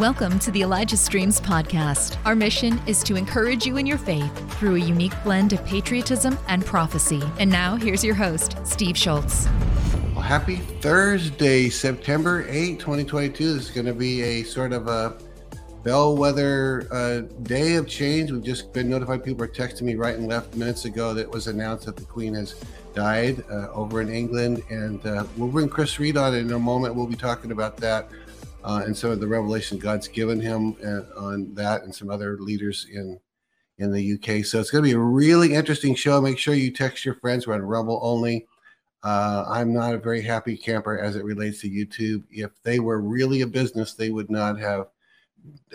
Welcome to the Elijah Streams podcast. Our mission is to encourage you in your faith through a unique blend of patriotism and prophecy. And now, here's your host, Steve Shultz. Well, happy Thursday, September 8, 2022. This is going to be a sort of a bellwether uh, day of change. We've just been notified. People are texting me right and left minutes ago that it was announced that the Queen has died uh, over in England. And uh, we'll bring Chris Reed on in a moment. We'll be talking about that uh, and of the revelation God's given him uh, on that, and some other leaders in in the UK. So it's going to be a really interesting show. Make sure you text your friends. We're on Rumble only. Uh, I'm not a very happy camper as it relates to YouTube. If they were really a business, they would not have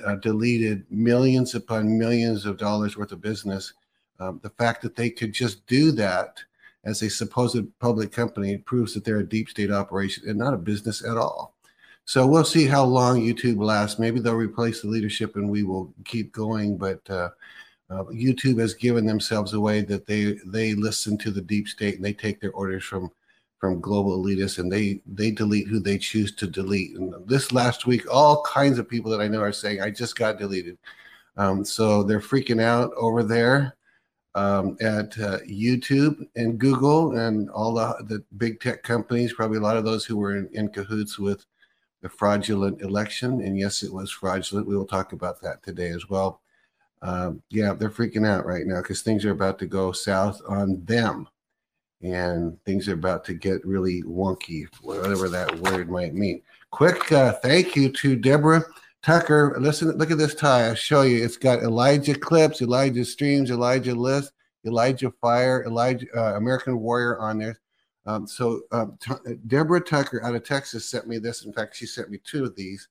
uh, deleted millions upon millions of dollars worth of business. Um, the fact that they could just do that as a supposed public company proves that they're a deep state operation and not a business at all. So we'll see how long YouTube lasts. Maybe they'll replace the leadership and we will keep going. But uh, uh, YouTube has given themselves away that they they listen to the deep state and they take their orders from from global elitists and they they delete who they choose to delete. And this last week, all kinds of people that I know are saying, "I just got deleted." Um, so they're freaking out over there. Um, at uh, YouTube and Google and all the, the big tech companies, probably a lot of those who were in, in cahoots with the fraudulent election. And yes, it was fraudulent. We will talk about that today as well. Um, yeah, they're freaking out right now because things are about to go south on them. And things are about to get really wonky, whatever that word might mean. Quick uh, thank you to Deborah Tucker. Listen, look at this tie. I'll show you. It's got Elijah clips, Elijah streams, Elijah list, Elijah fire, Elijah uh, American warrior on there. Um, so um, t- Deborah Tucker out of Texas sent me this. In fact, she sent me two of these.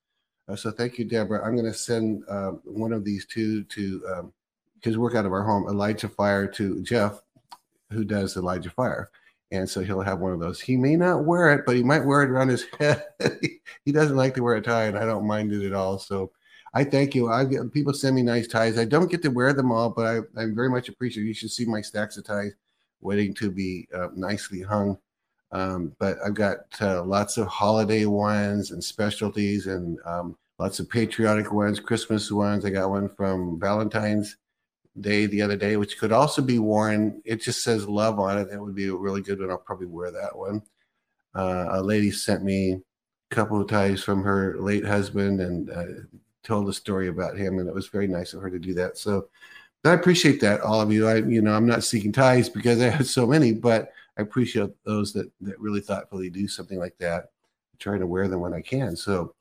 Uh, so thank you, Deborah. I'm going to send uh, one of these two to his um, work out of our home, Elijah Fire, to Jeff, who does Elijah Fire. And so he'll have one of those. He may not wear it, but he might wear it around his head. he doesn't like to wear a tie, and I don't mind it at all. So I thank you. I get people send me nice ties. I don't get to wear them all, but I, I very much appreciate. It. You should see my stacks of ties waiting to be uh, nicely hung. Um, but I've got uh, lots of holiday ones and specialties and um, lots of patriotic ones, Christmas ones. I got one from Valentine's Day the other day, which could also be worn. It just says love on it. That would be a really good one. I'll probably wear that one. Uh, a lady sent me a couple of ties from her late husband and uh, told a story about him, and it was very nice of her to do that. So I appreciate that, all of you. I, you know, I'm not seeking ties because I have so many, but I appreciate those that that really thoughtfully do something like that. I try to wear them when I can. So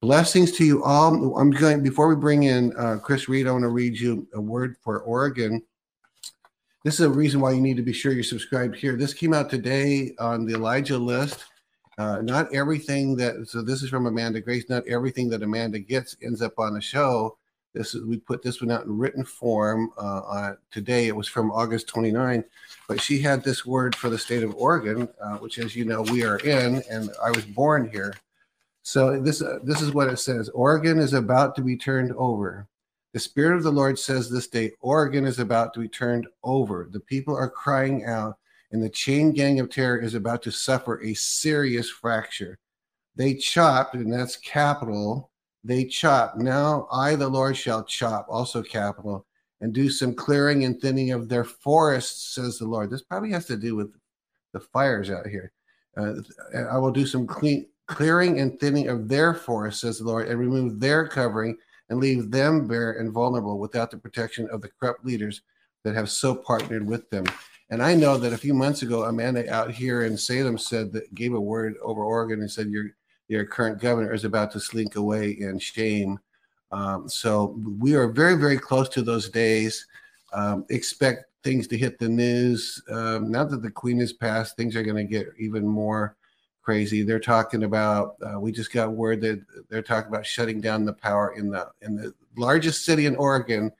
blessings to you all. I'm going before we bring in uh, Chris Reed. I want to read you a word for Oregon. This is a reason why you need to be sure you're subscribed here. This came out today on the Elijah list. Uh, not everything that so this is from Amanda Grace. Not everything that Amanda gets ends up on the show. This is we put this one out in written form uh, today. It was from August 29, but she had this word for the state of Oregon, uh, which, as you know, we are in, and I was born here. So this uh, this is what it says: Oregon is about to be turned over. The Spirit of the Lord says this day, Oregon is about to be turned over. The people are crying out, and the chain gang of terror is about to suffer a serious fracture. They chopped, and that's capital they chop. Now I, the Lord, shall chop, also capital, and do some clearing and thinning of their forests, says the Lord. This probably has to do with the fires out here. Uh, I will do some clean, clearing and thinning of their forests, says the Lord, and remove their covering and leave them bare and vulnerable without the protection of the corrupt leaders that have so partnered with them. And I know that a few months ago, Amanda out here in Salem said that gave a word over Oregon and said, You're your current governor is about to slink away in shame. Um, so we are very, very close to those days. Um, expect things to hit the news. Um, now that the queen has passed, things are going to get even more crazy. They're talking about. Uh, we just got word that they're talking about shutting down the power in the in the largest city in Oregon,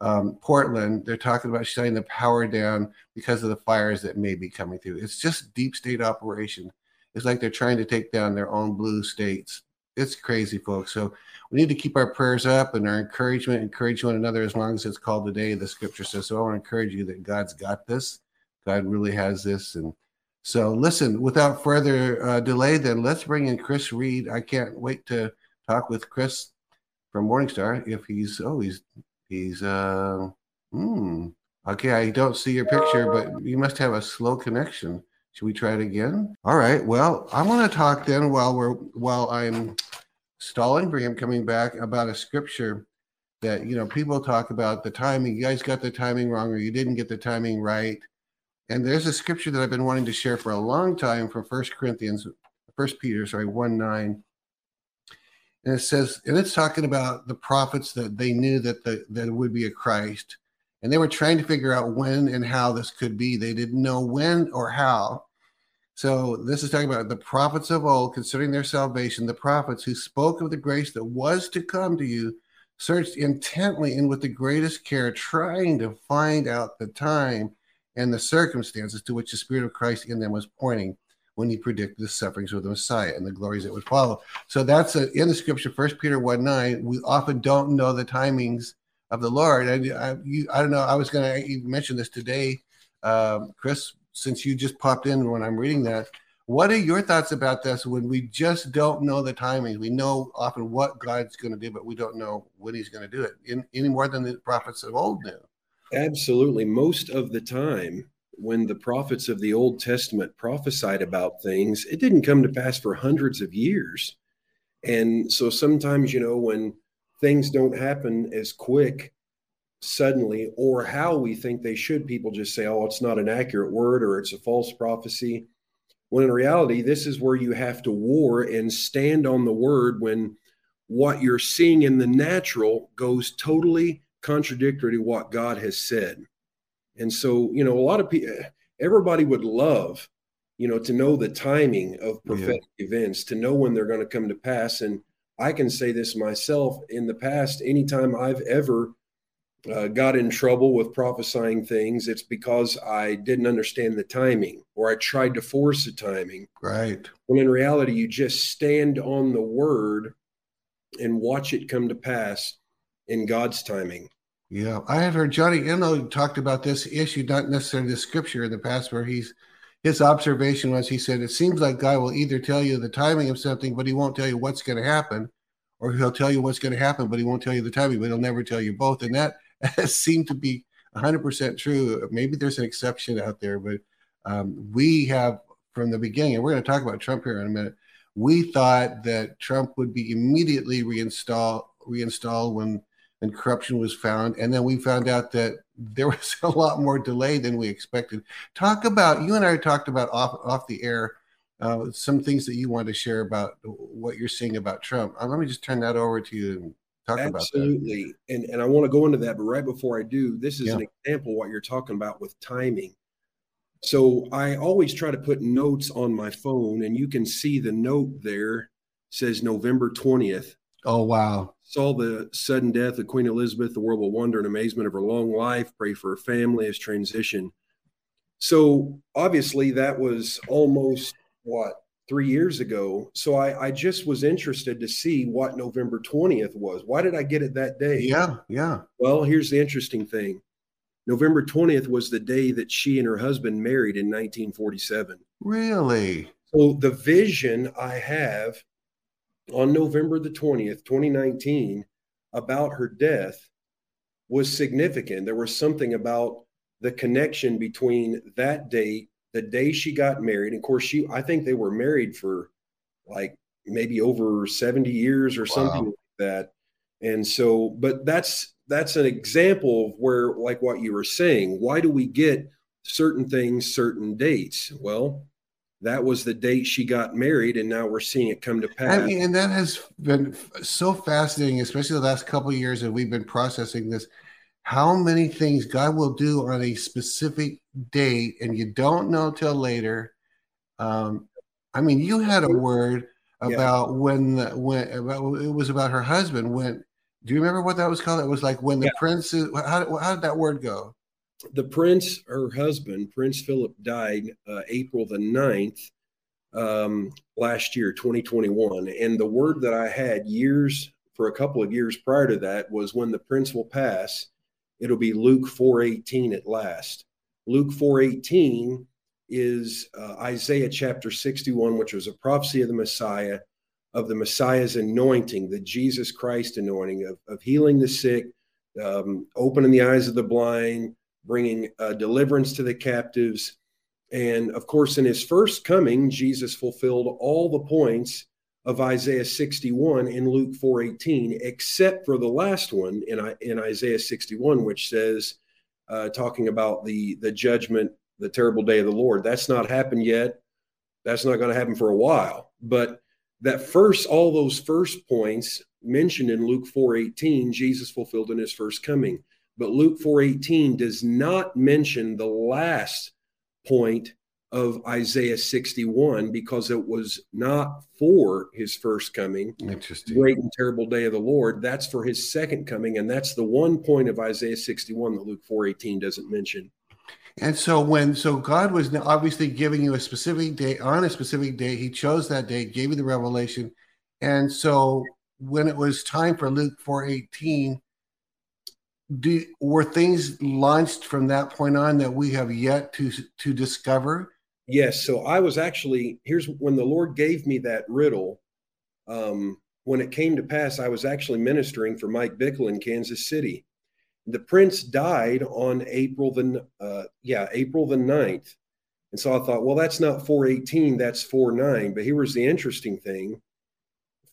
um, Portland. They're talking about shutting the power down because of the fires that may be coming through. It's just deep state operation. It's like they're trying to take down their own blue states. It's crazy, folks. So we need to keep our prayers up and our encouragement, encourage one another as long as it's called today, the scripture says. So I want to encourage you that God's got this. God really has this. And so listen, without further uh, delay, then let's bring in Chris Reed. I can't wait to talk with Chris from Morningstar if he's oh he's he's uh hmm okay I don't see your picture but you must have a slow connection. Should we try it again? All right. Well, I want to talk then while we're while I'm stalling for him coming back about a scripture that you know people talk about the timing. You guys got the timing wrong, or you didn't get the timing right. And there's a scripture that I've been wanting to share for a long time from First Corinthians, First Peter, sorry, one nine. And it says, and it's talking about the prophets that they knew that the that it would be a Christ, and they were trying to figure out when and how this could be. They didn't know when or how. So this is talking about the prophets of old, considering their salvation, the prophets who spoke of the grace that was to come to you, searched intently and with the greatest care, trying to find out the time and the circumstances to which the Spirit of Christ in them was pointing when he predicted the sufferings of the Messiah and the glories that would follow. So that's a, in the scripture, First Peter 1 9. We often don't know the timings of the Lord. I, I, you, I don't know. I was going to mention this today, um, Chris, since you just popped in when I'm reading that. What are your thoughts about this when we just don't know the timing? We know often what God's going to do, but we don't know when he's going to do it in, any more than the prophets of old knew. Absolutely. Most of the time, when the prophets of the Old Testament prophesied about things, it didn't come to pass for hundreds of years. And so sometimes, you know, when things don't happen as quick suddenly or how we think they should, people just say, oh, it's not an accurate word or it's a false prophecy. When in reality, this is where you have to war and stand on the word when what you're seeing in the natural goes totally contradictory to what God has said. And so, you know, a lot of people, everybody would love, you know, to know the timing of prophetic yeah. events, to know when they're going to come to pass. And I can say this myself in the past, anytime I've ever uh, got in trouble with prophesying things, it's because I didn't understand the timing or I tried to force the timing. Right. When in reality, you just stand on the word and watch it come to pass in God's timing. Yeah, I have heard Johnny Enlow talked about this issue, not necessarily the scripture in the past, where he's his observation was he said it seems like God will either tell you the timing of something, but he won't tell you what's going to happen, or he'll tell you what's going to happen, but he won't tell you the timing, but he'll never tell you both. And that seemed to be 100% true. Maybe there's an exception out there, but um, we have from the beginning, and we're going to talk about Trump here in a minute. We thought that Trump would be immediately reinstalled reinstalled when and corruption was found. And then we found out that there was a lot more delay than we expected. Talk about you and I talked about off off the air uh, some things that you want to share about what you're seeing about Trump. Uh, let me just turn that over to you and talk Absolutely. And and I want to go into that, but right before I do, this is yeah. an example what you're talking about with timing. So I always try to put notes on my phone, and you can see the note there says November 20th. Oh wow saw the sudden death of Queen Elizabeth, the world will wonder and amazement of her long life, pray for her family as transition. So obviously that was almost what three years ago. So I, I just was interested to see what November 20th was. Why did I get it that day? Yeah, yeah. Well, here's the interesting thing. November 20th was the day that she and her husband married in 1947. Really? So the vision I have on November the 20th, 2019, about her death was significant. There was something about the connection between that date, the day she got married. Of course, she I think they were married for like maybe over 70 years or something like that. And so, but that's that's an example of where, like what you were saying, why do we get certain things, certain dates? Well, that was the date she got married and now we're seeing it come to pass I mean, and that has been so fascinating especially the last couple years that we've been processing this how many things god will do on a specific date and you don't know till later um, i mean you had a word about yeah. when when about, it was about her husband when do you remember what that was called it was like when the yeah. prince how, how did that word go the prince, her husband, Prince Philip, died uh, April the 9th um, last year, 2021. And the word that I had years, for a couple of years prior to that, was when the prince will pass, it'll be Luke 4.18 at last. Luke 4.18 is uh, Isaiah chapter 61, which was a prophecy of the Messiah of the Messiah's anointing, the Jesus Christ anointing of, of healing the sick, um, opening the eyes of the blind, bringing uh, deliverance to the captives. And of course, in his first coming, Jesus fulfilled all the points of Isaiah 61 in Luke 4:18, except for the last one in, in Isaiah 61, which says, uh, talking about the the judgment, the terrible day of the Lord. That's not happened yet. That's not going to happen for a while. But that first, all those first points mentioned in Luke 4:18, Jesus fulfilled in his first coming. But Luke 4:18 does not mention the last point of Isaiah 61 because it was not for his first coming. Interesting. Great and terrible day of the Lord. That's for his second coming. And that's the one point of Isaiah 61 that Luke 4:18 doesn't mention. And so when so God was obviously giving you a specific day on a specific day, he chose that day, gave you the revelation. And so when it was time for Luke 4:18, do were things launched from that point on that we have yet to to discover? Yes. So I was actually here's when the Lord gave me that riddle. Um, when it came to pass, I was actually ministering for Mike Bickle in Kansas City. The prince died on April the uh, yeah April the 9th. and so I thought, well, that's not 418, that's 49. But here was the interesting thing: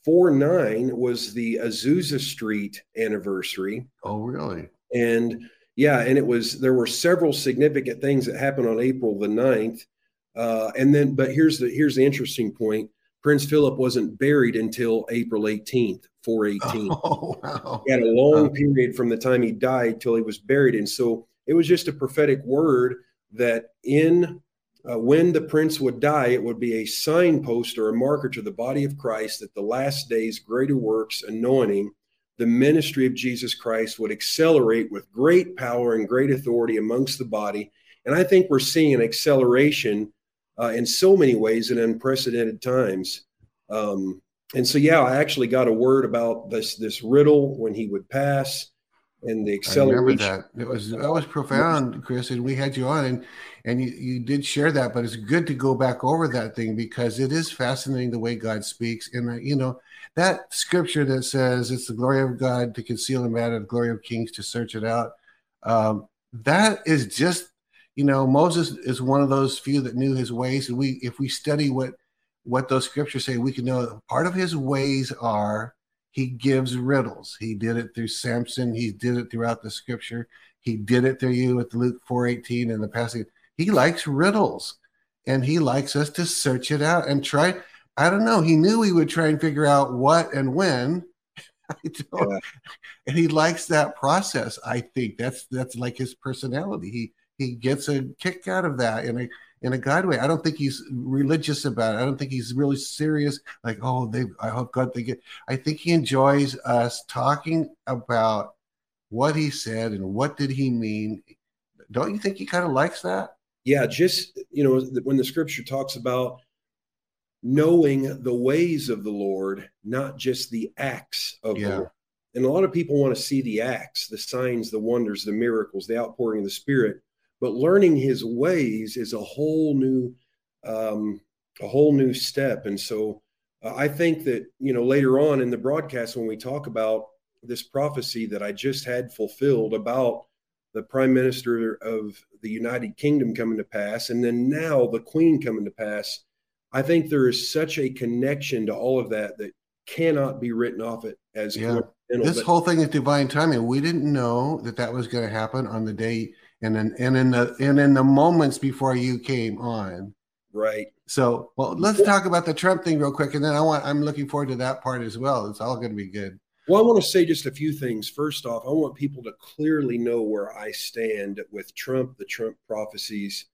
49 was the Azusa Street anniversary. Oh, really? And yeah, and it was there were several significant things that happened on April the 9th uh, and then, but here's the here's the interesting point. Prince Philip wasn't buried until April 18th, 418. Oh, wow. He had a long period from the time he died till he was buried. And so it was just a prophetic word that in uh, when the prince would die, it would be a signpost or a marker to the body of Christ that the last days, greater works, anointing, the ministry of Jesus Christ would accelerate with great power and great authority amongst the body. And I think we're seeing an acceleration uh, in so many ways in unprecedented times. Um, and so, yeah, I actually got a word about this this riddle when he would pass, and the acceleration. I remember that it was that was profound, Chris. And we had you on, and and you, you did share that. But it's good to go back over that thing because it is fascinating the way God speaks. And uh, you know that scripture that says it's the glory of God to conceal a matter, the glory of kings to search it out. Um, that is just you know, Moses is one of those few that knew his ways. And we, if we study what what those scriptures say, we can know part of his ways are he gives riddles. He did it through Samson. He did it throughout the scripture. He did it through you with Luke 4:18 and the passage. He likes riddles, and he likes us to search it out and try. I don't know. He knew we would try and figure out what and when. Yeah. And he likes that process. I think that's that's like his personality. He he gets a kick out of that in a in a God way. I don't think he's religious about it. I don't think he's really serious. Like, oh, they. I hope God they get. I think he enjoys us talking about what he said and what did he mean. Don't you think he kind of likes that? Yeah, just you know, when the Scripture talks about knowing the ways of the Lord, not just the acts of yeah. the Lord. And a lot of people want to see the acts, the signs, the wonders, the miracles, the outpouring of the Spirit but learning his ways is a whole new um, a whole new step and so uh, i think that you know later on in the broadcast when we talk about this prophecy that i just had fulfilled about the prime minister of the united kingdom coming to pass and then now the queen coming to pass i think there is such a connection to all of that that cannot be written off it as yeah. this whole thing is divine timing we didn't know that that was going to happen on the day and in, and in the and in the moments before you came on. Right. So, well, let's talk about the Trump thing real quick, and then I want I'm looking forward to that part as well. It's all going to be good. Well, I want to say just a few things. First off, I want people to clearly know where I stand with Trump, the Trump prophecies.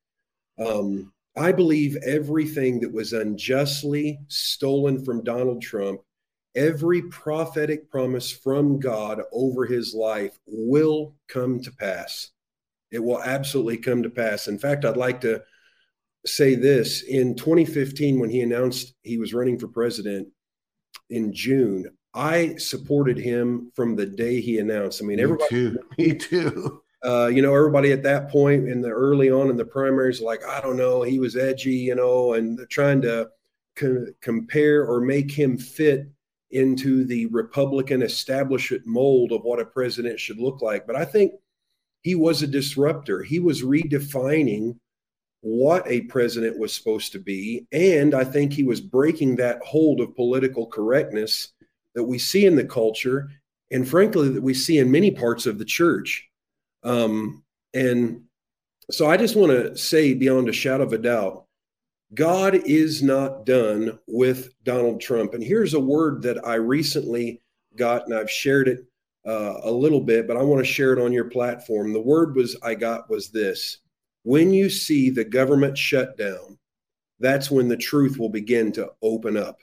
Um, I believe everything that was unjustly stolen from Donald Trump, every prophetic promise from God over his life will come to pass. It will absolutely come to pass. In fact, I'd like to say this in 2015, when he announced he was running for president in June, I supported him from the day he announced. I mean, Me everybody, too. Me too. Uh, you know, everybody at that point in the early on in the primaries, like, I don't know, he was edgy, you know, and trying to co- compare or make him fit into the Republican establishment mold of what a president should look like. But I think he was a disruptor. He was redefining what a president was supposed to be. And I think he was breaking that hold of political correctness that we see in the culture and frankly that we see in many parts of the church. Um, and so I just want to say beyond a shadow of a doubt, God is not done with Donald Trump. And here's a word that I recently got, and I've shared it uh, a little bit, but I want to share it on your platform. The word was I got was this: when you see the government shut down, that's when the truth will begin to open up.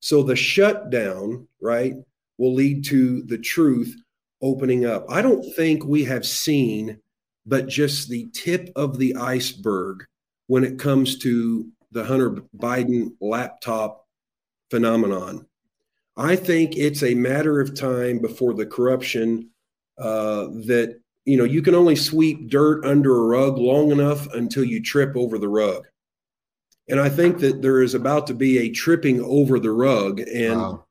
So the shutdown, right, will lead to the truth opening up. I don't think we have seen but just the tip of the iceberg when it comes to the Hunter Biden laptop phenomenon. I think it's a matter of time before the corruption uh, that, you know, you can only sweep dirt under a rug long enough until you trip over the rug. And I think that there is about to be a tripping over the rug. And wow.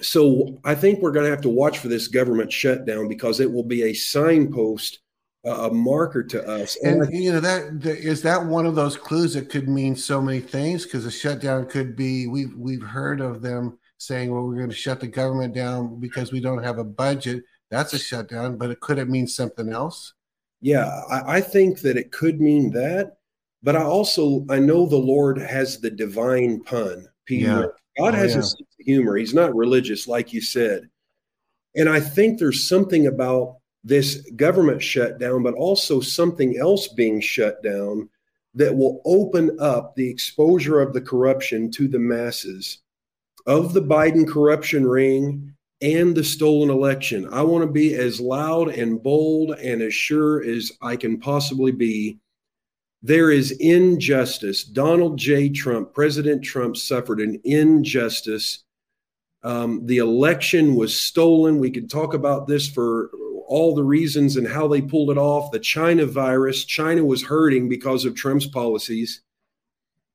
so I think we're going to have to watch for this government shutdown because it will be a signpost a marker to us. And, and you know that is that one of those clues that could mean so many things because a shutdown could be we've we've heard of them saying, well, we're going to shut the government down because we don't have a budget. That's a shutdown, but it could it mean something else? Yeah, I, I think that it could mean that, but I also I know the Lord has the divine pun. Yeah. God oh, has yeah. a sense of humor. He's not religious, like you said. And I think there's something about this government shutdown, but also something else being shut down that will open up the exposure of the corruption to the masses of the Biden corruption ring and the stolen election. I want to be as loud and bold and as sure as I can possibly be. There is injustice. Donald J. Trump, President Trump, suffered an injustice. Um, the election was stolen. We could talk about this for all the reasons and how they pulled it off. The China virus, China was hurting because of Trump's policies.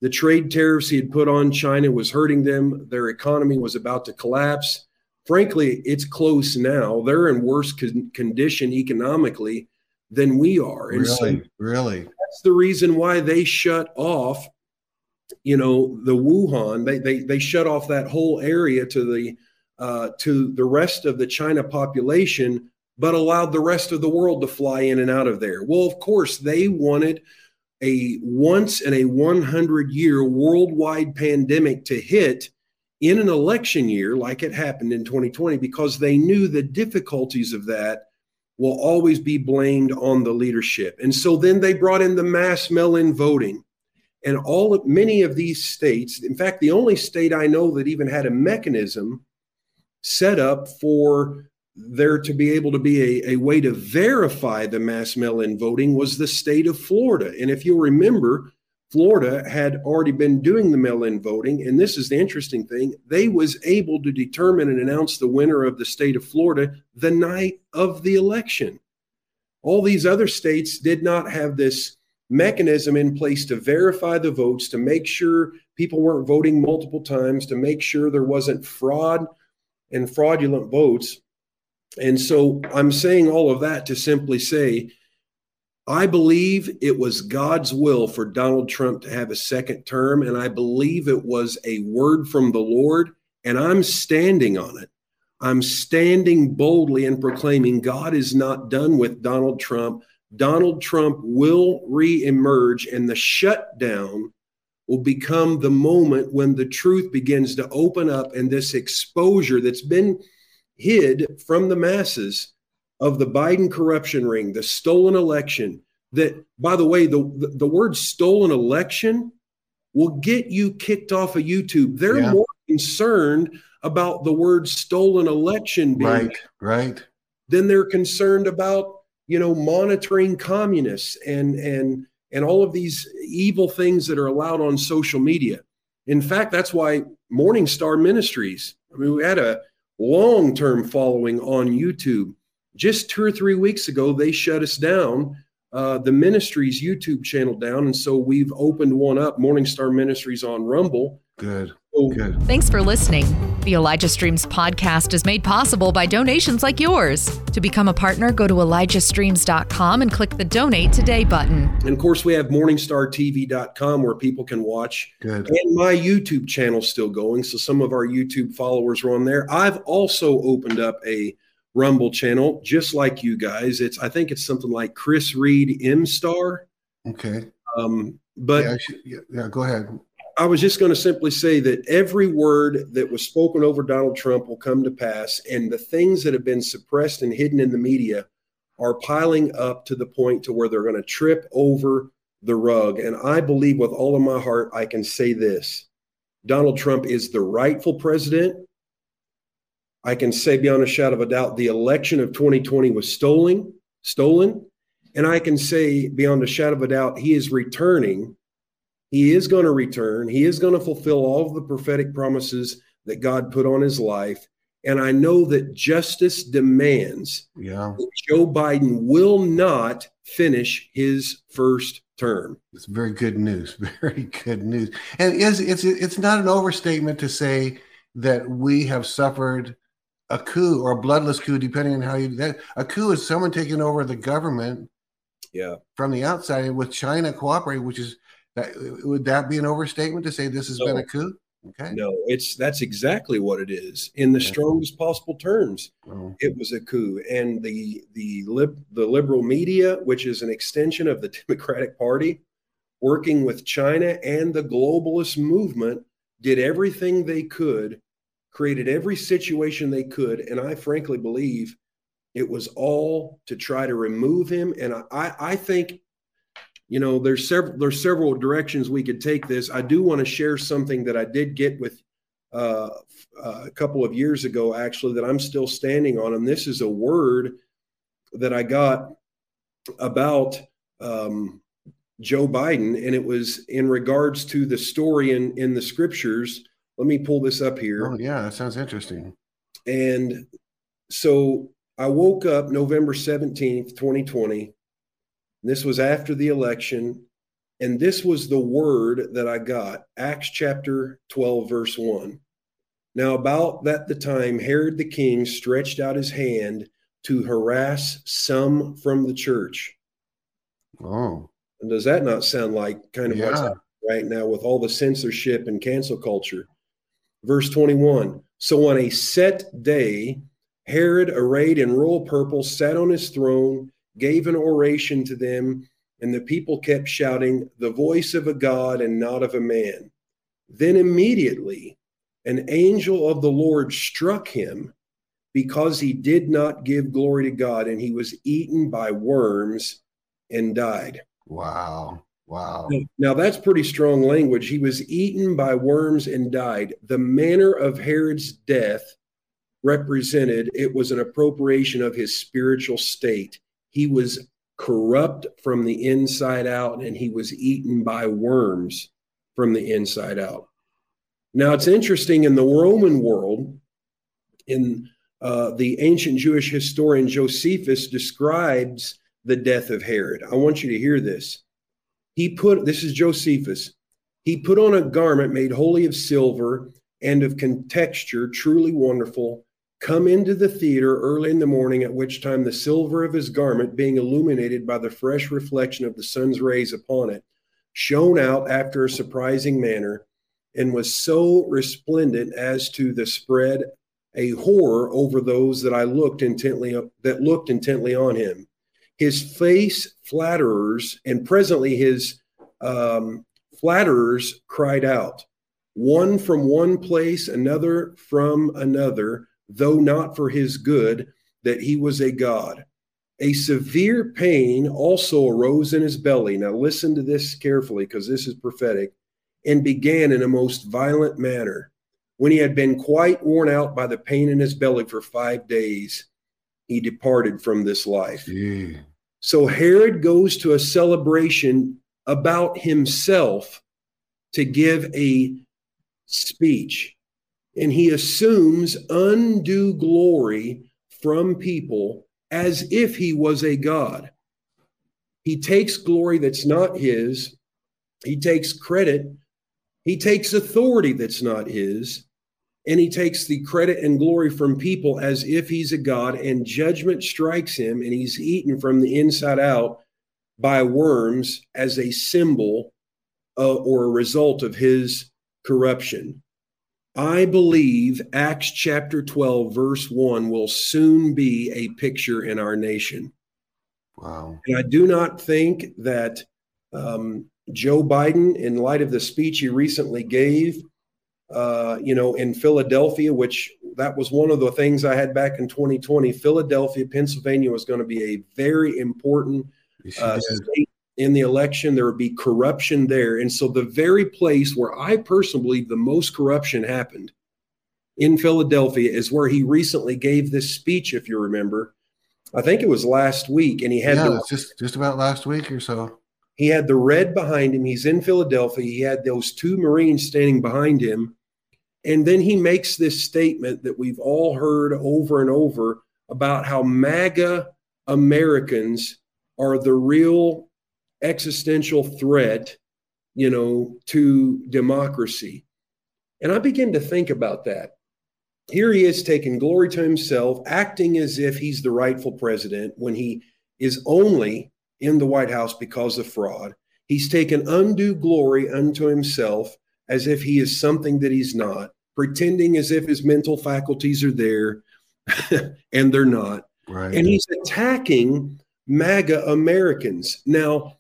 The trade tariffs he had put on China was hurting them. Their economy was about to collapse. Frankly, it's close now. They're in worse con- condition economically than we are. And really, so really, that's the reason why they shut off, you know, the Wuhan. They they they shut off that whole area to the uh, to the rest of the China population but allowed the rest of the world to fly in and out of there. Well, of course, they wanted a once in a 100 year worldwide pandemic to hit in an election year like it happened in 2020 because they knew the difficulties of that will always be blamed on the leadership. And so then they brought in the mass mail-in voting. And all of many of these states, in fact, the only state I know that even had a mechanism set up for there to be able to be a, a way to verify the mass mail-in voting was the state of Florida. And if you'll remember, Florida had already been doing the mail-in voting, and this is the interesting thing: they was able to determine and announce the winner of the state of Florida the night of the election. All these other states did not have this mechanism in place to verify the votes, to make sure people weren't voting multiple times, to make sure there wasn't fraud and fraudulent votes. And so I'm saying all of that to simply say, I believe it was God's will for Donald Trump to have a second term, and I believe it was a word from the Lord, and I'm standing on it. I'm standing boldly and proclaiming God is not done with Donald Trump. Donald Trump will reemerge, and the shutdown will become the moment when the truth begins to open up, and this exposure that's been hid from the masses of the Biden corruption ring, the stolen election. That, by the way, the, the, word stolen election will get you kicked off of YouTube. They're yeah. more concerned about the word stolen election being right, right. Then they're concerned about you know monitoring communists and and and all of these evil things that are allowed on social media. In fact, that's why Morning Star Ministries. I mean, we had a long term following on YouTube. Just two or three weeks ago, they shut us down uh, the ministry's YouTube channel down, and so we've opened one up, Morning Star Ministries on Rumble. Good. So Good. Thanks for listening. The Elijah Streams podcast is made possible by donations like yours. To become a partner, go to ElijahStreams.com and click the Donate Today button. And of course, we have MorningstarTV.com where people can watch. Good. And my YouTube channel's still going. So some of our YouTube followers are on there. I've also opened up a Rumble channel, just like you guys. It's I think it's something like Chris Reed M Star. Okay. Um, but yeah, should, yeah, yeah, go ahead. I was just going to simply say that every word that was spoken over Donald Trump will come to pass, and the things that have been suppressed and hidden in the media are piling up to the point to where they're going to trip over the rug. And I believe with all of my heart, I can say this: Donald Trump is the rightful president. I can say beyond a shadow of a doubt, the election of 2020 was stolen, stolen, and I can say beyond a shadow of a doubt, he is returning he is going to return. He is going to fulfill all of the prophetic promises that God put on his life. And I know that justice demands Yeah. that Joe Biden will not finish his first term. It's very good news. Very good news. And is it's it's not an overstatement to say that we have suffered a coup or a bloodless coup, depending on how you that a coup is someone taking over the government Yeah. from the outside with China cooperating, which is that would that be an overstatement to say this has been a coup? Okay. No, it's that's exactly what it is in the strongest possible terms. Well, It was a coup, and the the lib, the liberal media, which is an extension of the Democratic Party, working with China and the globalist movement, did everything they could, created every situation they could, and I frankly believe it was all to try to remove him. And I I, I think. You know, there's several there's several directions we could take this. I do want to share something that I did get with uh, uh, a couple of years ago, actually, that I'm still standing on. And this is a word that I got about um, Joe Biden, and it was in regards to the story in, in the scriptures. Let me pull this up here. oh yeah, that sounds interesting. And so I woke up November 17th, 2020. This was after the election. And this was the word that I got Acts chapter 12, verse 1. Now, about that the time, Herod the king stretched out his hand to harass some from the church. Oh, And does that not sound like kind of what's Yeah. happening right now with all the censorship and cancel culture? Verse 21 So on a set day, Herod, arrayed in royal purple, sat on his throne, gave an oration to them, and the people kept shouting, The voice of a God and not of a man. Then immediately an angel of the Lord struck him because he did not give glory to God, and he was eaten by worms and died. wow, wow. Now that's pretty strong language. He was eaten by worms and died. The manner of Herod's death represented it was an appropriation of his spiritual state. He was corrupt from the inside out and he was eaten by worms from the inside out. Now it's interesting in the Roman world, in uh, the ancient Jewish historian Josephus describes the death of Herod. I want you to hear this. He put, this is Josephus, he put on a garment made wholly of silver and of contexture, truly wonderful, come into the theater early in the morning, at which time the silver of his garment, being illuminated by the fresh reflection of the sun's rays upon it, shone out after a surprising manner, and was so resplendent as to the spread a horror over those that I looked intently that looked intently on him. His face flatterers, and presently his um, flatterers cried out, one from one place, another from another, though not for his good, that he was a god. A severe pain also arose in his belly. Now, listen to this carefully because this is prophetic, and began in a most violent manner. When he had been quite worn out by the pain in his belly for five days, he departed from this life. So Herod goes to a celebration about himself to give a speech, and he assumes undue glory from people as if he was a god. He takes glory that's not his. He takes credit. He takes authority that's not his. And he takes the credit and glory from people as if he's a God, and judgment strikes him, and he's eaten from the inside out by worms as a symbol uh, or a result of his corruption. I believe Acts chapter 12, verse 1 will soon be a picture in our nation. Wow. And I do not think that um, Joe Biden, in light of the speech he recently gave, uh, you know, in Philadelphia, which that was one of the things I had back in 2020. Philadelphia, Pennsylvania was going to be a very important uh, state in the election. There would be corruption there. And so, the very place where I personally believe the most corruption happened in Philadelphia is where he recently gave this speech, if you remember. I think it was last week, and he had yeah, the, just just about last week or so. He had the red behind him. He's in Philadelphia. He had those two Marines standing behind him. And then he makes this statement that we've all heard over and over about how MAGA Americans are the real existential threat, you know, to democracy. And I begin to think about that. Here he is taking glory to himself, acting as if he's the rightful president when he is only in the White House because of fraud. He's taken undue glory unto himself as if he is something that he's not, pretending as if his mental faculties are there and they're not. Right. And he's attacking MAGA Americans. Now,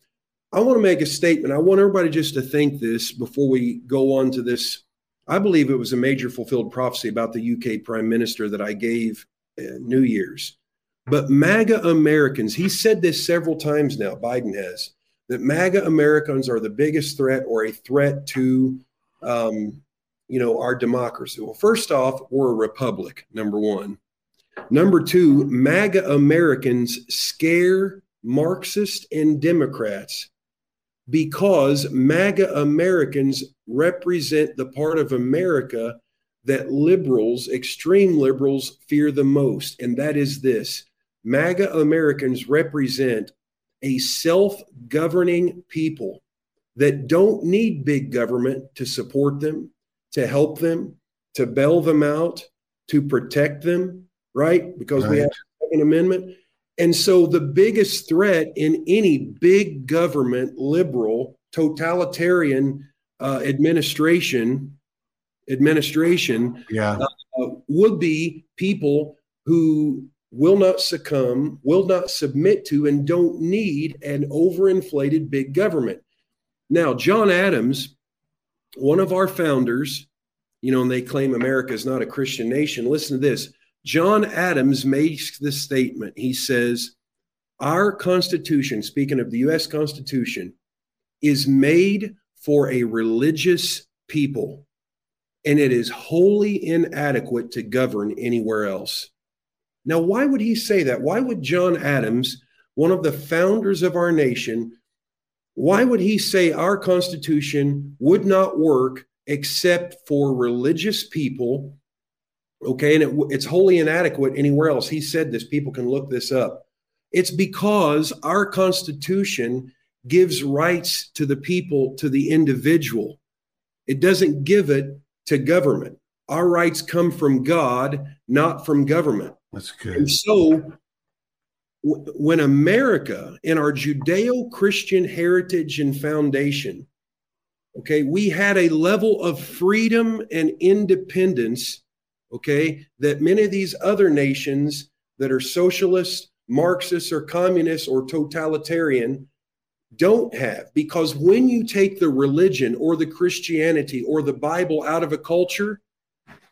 I want to make a statement. I want everybody just to think this before we go on to this. I believe it was a major fulfilled prophecy about the UK prime minister that I gave uh, New Year's. But MAGA Americans, he said this several times now, Biden has, that MAGA Americans are the biggest threat or a threat to, um, you know, our democracy. Well, first off, we're a republic, number one. Number two, MAGA Americans scare Marxists and Democrats because MAGA Americans represent the part of America that liberals, extreme liberals, fear the most. And that is this MAGA Americans represent a self governing people that don't need big government to support them, to help them, to bail them out, to protect them, right? Because right. we have the Second Amendment. And so the biggest threat in any big government, liberal, totalitarian uh, administration administration yeah. uh, would be people who will not succumb, will not submit to, and don't need an overinflated big government. Now, John Adams, one of our founders, you know, and they claim America is not a Christian nation. Listen to this. John Adams makes the statement. He says, Our Constitution, speaking of the US Constitution, is made for a religious people, and it is wholly inadequate to govern anywhere else. Now, why would he say that? Why would John Adams, one of the founders of our nation, why would he say our Constitution would not work except for religious people? Okay, and it, it's wholly inadequate anywhere else. He said this, people can look this up. It's because our Constitution gives rights to the people, to the individual. It doesn't give it to government. Our rights come from God, not from government. That's good. And so when America, in our Judeo Christian heritage and foundation, okay, we had a level of freedom and independence, okay, that many of these other nations that are socialist, Marxist, or communist or totalitarian don't have. Because when you take the religion or the Christianity or the Bible out of a culture,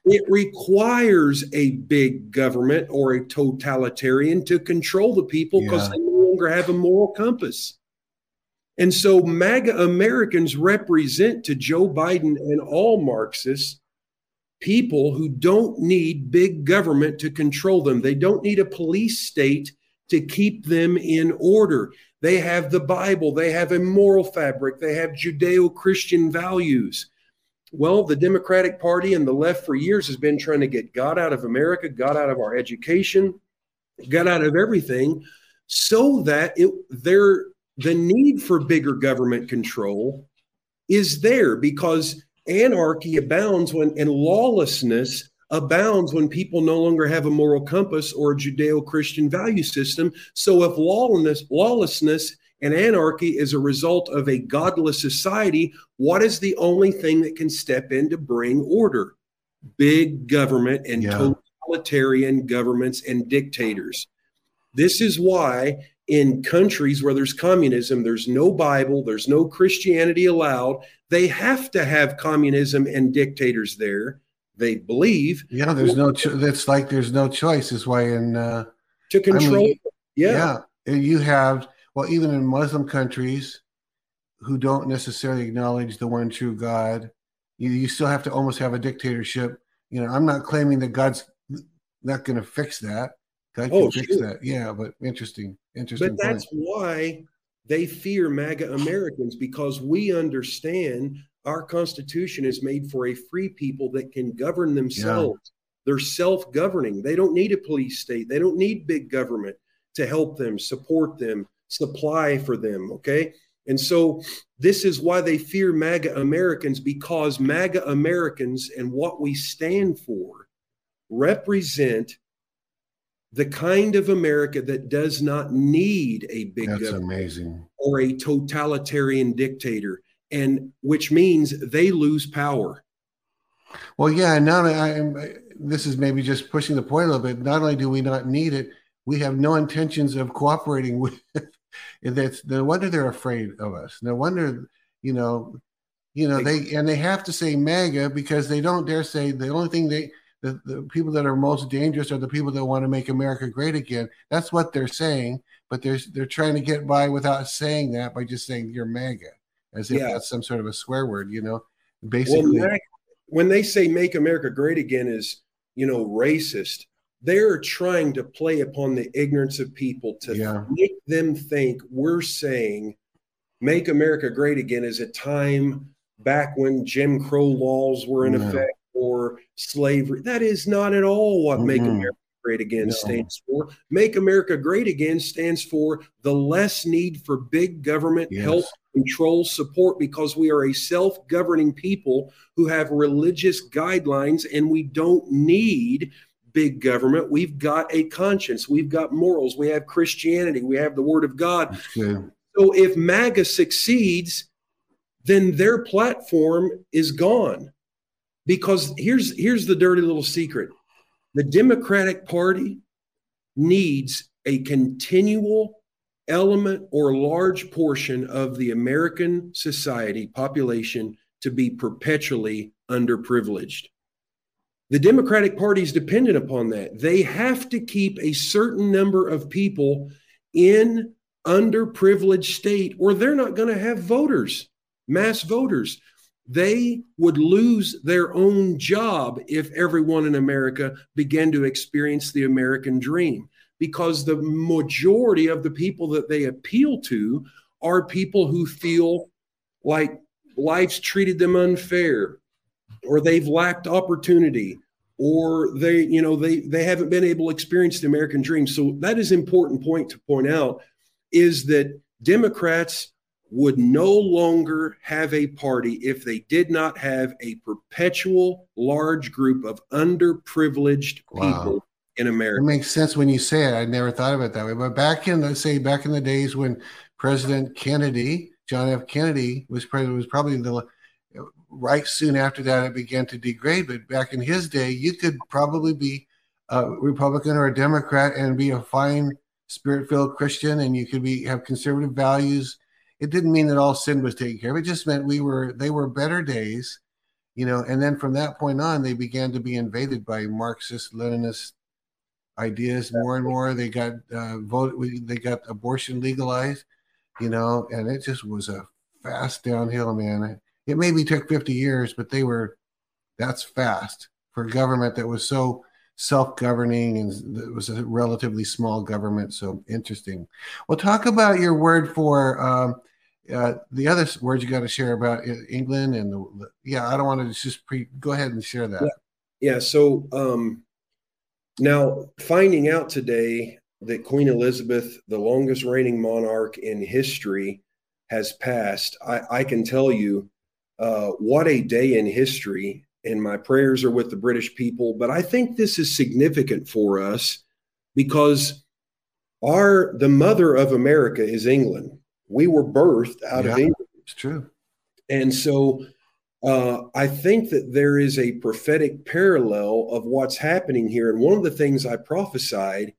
it requires a big government or a totalitarian to control the people because yeah. they no longer have a moral compass. And so MAGA Americans represent to Joe Biden and all Marxists people who don't need big government to control them. They don't need a police state to keep them in order. They have the Bible, they have a moral fabric, they have Judeo Christian values. Well, the Democratic Party and the left for years has been trying to get God out of America, God out of our education, God out of everything, so that it the need for bigger government control is there because anarchy abounds when and lawlessness abounds when people no longer have a moral compass or a judeo-christian value system. So if lawlessness lawlessness and anarchy is a result of a godless society what is the only thing that can step in to bring order? Big government and yeah. totalitarian governments and dictators. This is why in countries where there's communism, there's no Bible, there's no Christianity allowed. They have to have communism and dictators there. They believe. Yeah, there's no. Cho- it's like there's no choice. Is why in uh, to control. I mean, yeah, yeah, you have well, even in Muslim countries who don't necessarily acknowledge the one true God, you, you still have to almost have a dictatorship. You know, I'm not claiming that God's not going to fix that that can oh, fix sure. that. Yeah, but interesting, interesting. But that's why they fear MAGA Americans because we understand our Constitution is made for a free people that can govern themselves. Yeah. They're self governing. They don't need a police state, they don't need big government to help them, support them, supply for them. Okay. And so this is why they fear MAGA Americans because MAGA Americans and what we stand for represent the kind of America that does not need a big That's amazing. or a totalitarian dictator, and which means they lose power. Well, yeah, and now I am. This is maybe just pushing the point a little bit. Not only do we not need it, we have no intentions of cooperating with. That's no wonder they're afraid of us. No wonder, you know, you know they and they have to say MAGA because they don't dare say the only thing they the, the people that are most dangerous are the people that want to make America great again. That's what they're saying, but they're they're trying to get by without saying that by just saying you're MAGA, as if yeah. that's some sort of a swear word, you know. Basically, well, when they say "Make America Great Again" is you know racist, they're trying to play upon the ignorance of people to yeah. make them think we're saying "Make America Great Again" is a time back when Jim Crow laws were in yeah. effect or slavery. That is not at all what mm-hmm. Make America Great Again no. stands for. Make America Great Again stands for the less need for big government yes. help, control, support, because we are a self governing people who have religious guidelines and we don't need big government. We've got a conscience, we've got morals, we have Christianity, we have the Word of God. So if MAGA succeeds, then their platform is gone because here's here's the dirty little secret. The democratic party needs a continual element or large portion of the american society population to be perpetually underprivileged. The democratic party is dependent upon that. They have to keep a certain number of people in underprivileged state or they're not going to have voters mass voters they would lose their own job if everyone in America began to experience the American dream because the majority of the people that they appeal to are people who feel like life's treated them unfair or they've lacked opportunity or they you know they they haven't been able to experience the american dream. So that is important point to point out is that democrats would no longer have a party if they did not have a perpetual large group of underprivileged wow. people in America. It makes sense when you say it. I never thought of it that way. But back in, let's say, back in the days when President Kennedy, John F. Kennedy, was president, was probably the right soon after that it began to degrade. But back in his day, you could probably be a Republican or a Democrat and be a fine spirit-filled Christian, and you could be have conservative values it didn't mean that all sin was taken care of. It just meant we were they were better days, you know. And then from that point on, they began to be invaded by Marxist, Leninist ideas more and more. They got uh, vote. They got abortion legalized, you know, and it just was a fast downhill, man. It maybe took 50 years, but they were that's fast for a government that was so self-governing and it was a relatively small government so interesting well talk about your word for um, uh, the other words you got to share about England and the, yeah, I don't want to just pre, go ahead and share that. Yeah. yeah so um, now finding out today that Queen Elizabeth, the longest reigning monarch in history, has passed, I, I can tell you uh, what a day in history. And my prayers are with the British people. But I think this is significant for us because our the mother of America is England. We were birthed out yeah, of England. It's true. And so uh, I think that there is a prophetic parallel of what's happening here. And one of the things I prophesied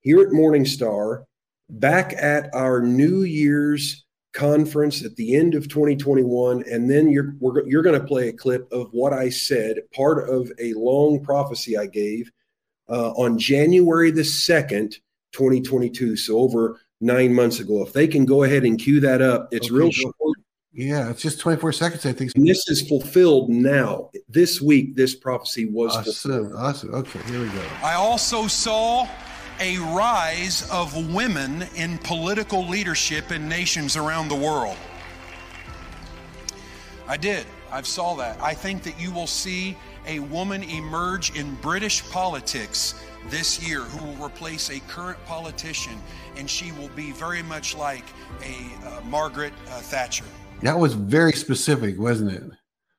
here at Morning Star, back at our New Year's conference at the end of 2021, and then you're you're going to play a clip of what I said, part of a long prophecy I gave uh, on January the second, 2022. So over nine months ago. If they can go ahead and cue that up, it's okay, real short. Yeah, it's just 24 seconds, I think. And this is fulfilled now. This week, this prophecy was awesome. fulfilled. Awesome. Okay, here we go. I also saw a rise of women in political leadership in nations around the world. I did. I saw that. I think that you will see a woman emerge in British politics this year who will replace a current politician, and she will be very much like a uh, Margaret uh, Thatcher. That was very specific, wasn't it?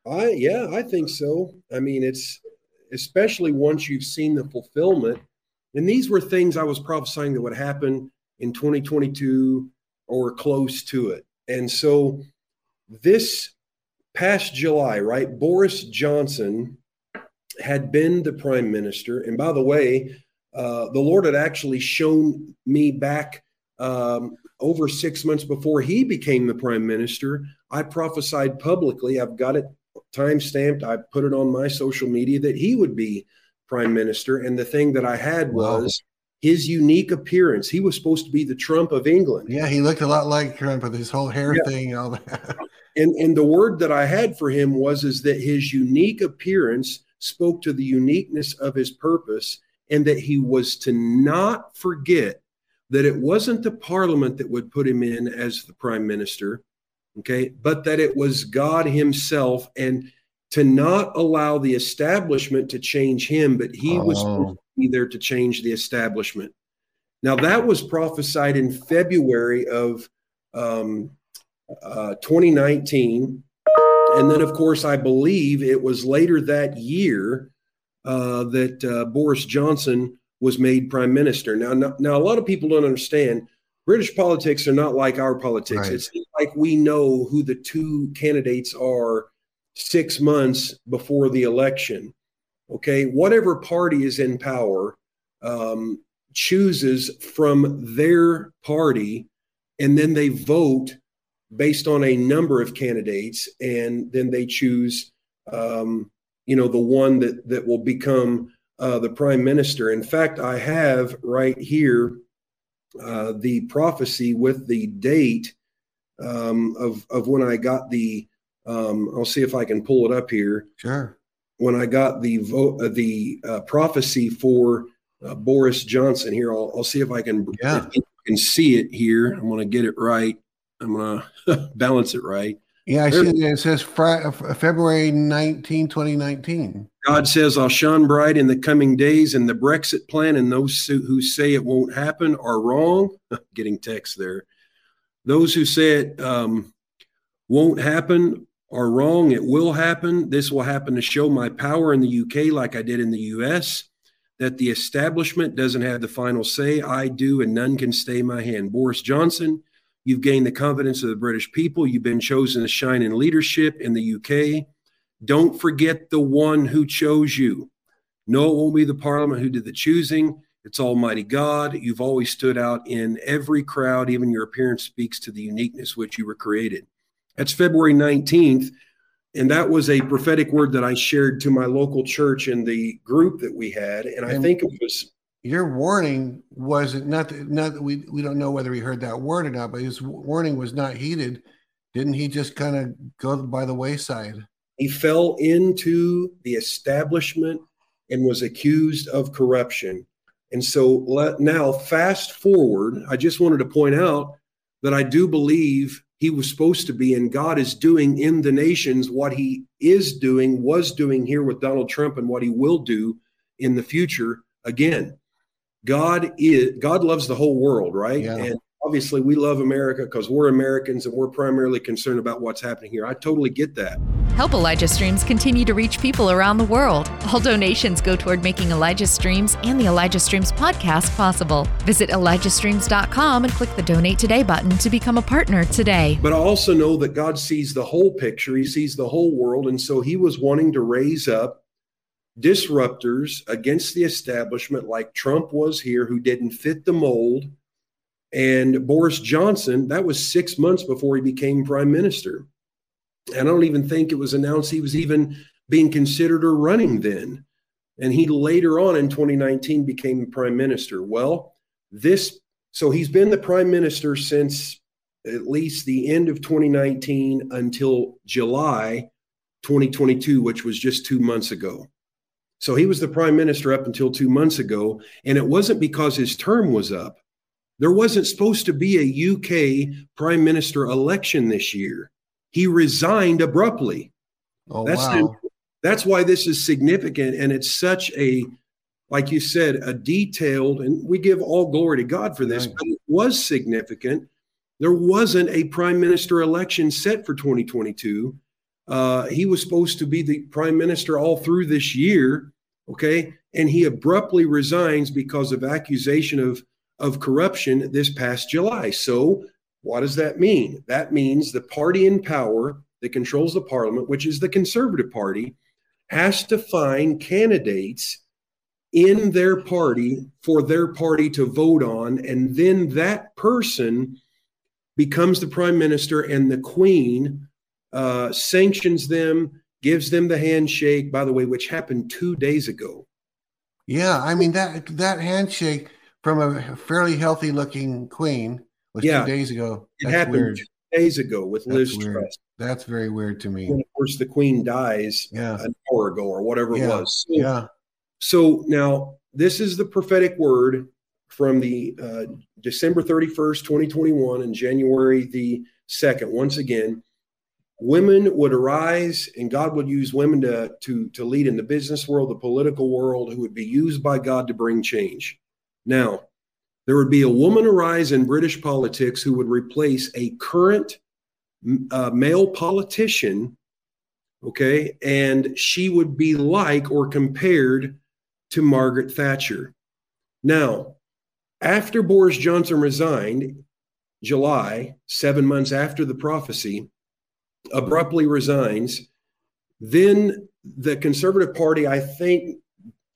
I yeah, I think so. I mean, it's especially once you've seen the fulfillment and these were things I was prophesying that would happen in 2022 or close to it. And so this past July, right, Boris Johnson had been the prime minister. And by the way, uh, the Lord had actually shown me back um, over six months before he became the prime minister. I prophesied publicly, I've got it time stamped, I put it on my social media that he would be prime minister. And the thing that I had was wow. his unique appearance. He was supposed to be the Trump of England. Yeah, he looked a lot like Trump with his whole hair yeah. thing, and all that. And and the word that I had for him was is that his unique appearance spoke to the uniqueness of his purpose, and that he was to not forget that it wasn't the parliament that would put him in as the prime minister, okay, but that it was God Himself and to not allow the establishment to change him, but he oh. was there to change the establishment. Now, that was prophesied in February of um, uh, 2019. And then, of course, I believe it was later that year uh, that uh, Boris Johnson was made prime minister. Now, now, now, a lot of people don't understand British politics are not like our politics. Right. It's like we know who the two candidates are six months before the election. Okay, whatever party is in power um, chooses from their party, and then they vote based on a number of candidates, and then they choose, um, you know, the one that that will become uh, the prime minister. In fact, I have right here uh, the prophecy with the date um, of of when I got the um, I'll see if I can pull it up here. Sure. When I got the vote, uh, the uh, prophecy for uh, Boris Johnson here, I'll, I'll see if I can yeah. if can see it here. I'm going to get it right. I'm going to balance it right. Yeah, I there, see it. It says Friday, February 19, 2019. God says, I'll shine bright in the coming days, and the Brexit plan and those who say it won't happen are wrong. Getting text there. Those who say it um, won't happen are wrong. It will happen. This will happen to show my power in the UK, like I did in the US, that the establishment doesn't have the final say. I do, and none can stay my hand. Boris Johnson, you've gained the confidence of the British people. You've been chosen to shine in leadership in the UK. Don't forget the one who chose you. No, it won't be the parliament who did the choosing. It's Almighty God. You've always stood out in every crowd. Even your appearance speaks to the uniqueness which you were created. That's February 19th. And that was a prophetic word that I shared to my local church in the group that we had. And I think it was your warning was not that, not that we we don't know whether he heard that word or not, but his warning was not heeded. Didn't he just kind of go by the wayside? He fell into the establishment and was accused of corruption. And so let, now, fast forward, I just wanted to point out that I do believe he was supposed to be, and God is doing in the nations what he is doing, was doing here with Donald Trump, and what he will do in the future again. God is God loves the whole world, right? Yeah. And obviously we love America because we're Americans and we're primarily concerned about what's happening here. I totally get that. Help Elijah Streams continue to reach people around the world. All donations go toward making Elijah Streams and the Elijah Streams podcast possible. Visit ElijahStreams.com and click the donate today button to become a partner today. But I also know that God sees the whole picture, He sees the whole world. And so He was wanting to raise up disruptors against the establishment, like Trump was here, who didn't fit the mold. And Boris Johnson, that was six months before he became prime minister. And I don't even think it was announced he was even being considered or running then. And he later on in 2019 became prime minister. Well, this, so he's been the prime minister since at least the end of 2019 until July 2022, which was just two months ago. So he was the prime minister up until two months ago. And it wasn't because his term was up. There wasn't supposed to be a UK prime minister election this year. He resigned abruptly. Oh, That's wow. that's why this is significant and it's such a like you said a detailed and we give all glory to god for this Right. but it was significant there wasn't a prime minister election set for 2022 uh, he was supposed to be the prime minister all through this year okay and he abruptly resigns because of accusation of of corruption this past july so what does that mean that means the party in power that controls the parliament which is the conservative party has to find candidates in their party for their party to vote on. And then that person becomes the prime minister, and the queen uh, sanctions them, gives them the handshake, by the way, which happened two days ago. Yeah, I mean that that handshake from a fairly healthy looking queen was Yeah. two days ago. It happened weird. two days ago with That's Liz weird. Truss. That's very weird to me. And of course, the queen dies Yeah. an hour ago or whatever it was. So, Yeah. So now this is the prophetic word from the uh, December 31st, 2021 and January the 2nd. Once again, women would arise and God would use women to, to, to lead in the business world, the political world, who would be used by God to bring change. Now, there would be a woman arise in British politics who would replace a current uh, male politician okay and she would be like or compared to margaret thatcher now after boris johnson resigned july seven months after the prophecy abruptly resigns then the conservative party i think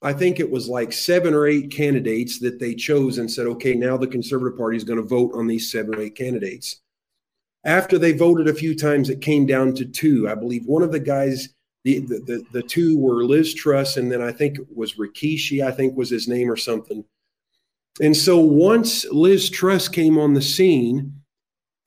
i think it was like seven or eight candidates that they chose and said okay now the conservative party is going to vote on these seven or eight candidates after they voted a few times, it came down to two. I believe one of the guys, the the, the, the two were Liz Truss, and then I think it was Rikishi, I think was his name or something. And so once Liz Truss came on the scene,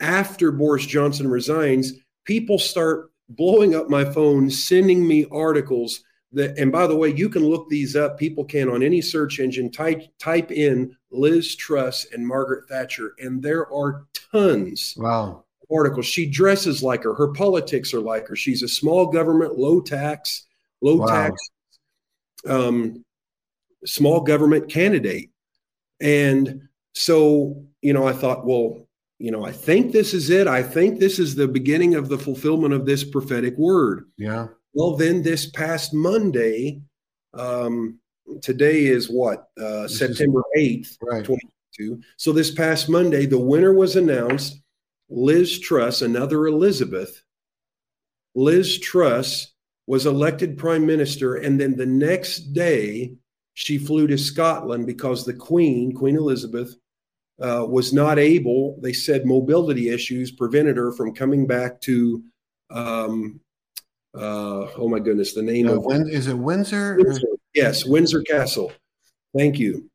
after Boris Johnson resigns, people start blowing up my phone, sending me articles that, and by the way, you can look these up. People can on any search engine type type in Liz Truss and Margaret Thatcher, and there are tons Wow. articles. She dresses like her. Her politics are like her. She's a small government, low tax, low Wow. tax, um, small government candidate. And so, you know, I thought, well, you know, I think this is it. I think this is the beginning of the fulfillment of this prophetic word. Yeah. Well, then this past Monday, um, today is what, uh, This is- September 8th, Right. 2022. So this past Monday, the winner was announced. Liz Truss, another Elizabeth. Liz Truss was elected prime minister, and then the next day she flew to Scotland because the Queen, Queen Elizabeth, uh, was not able. They said mobility issues prevented her from coming back to. Um, uh, oh my goodness, the name Uh, of Win- is it Windsor? Windsor. Yes, Windsor Castle. Thank you.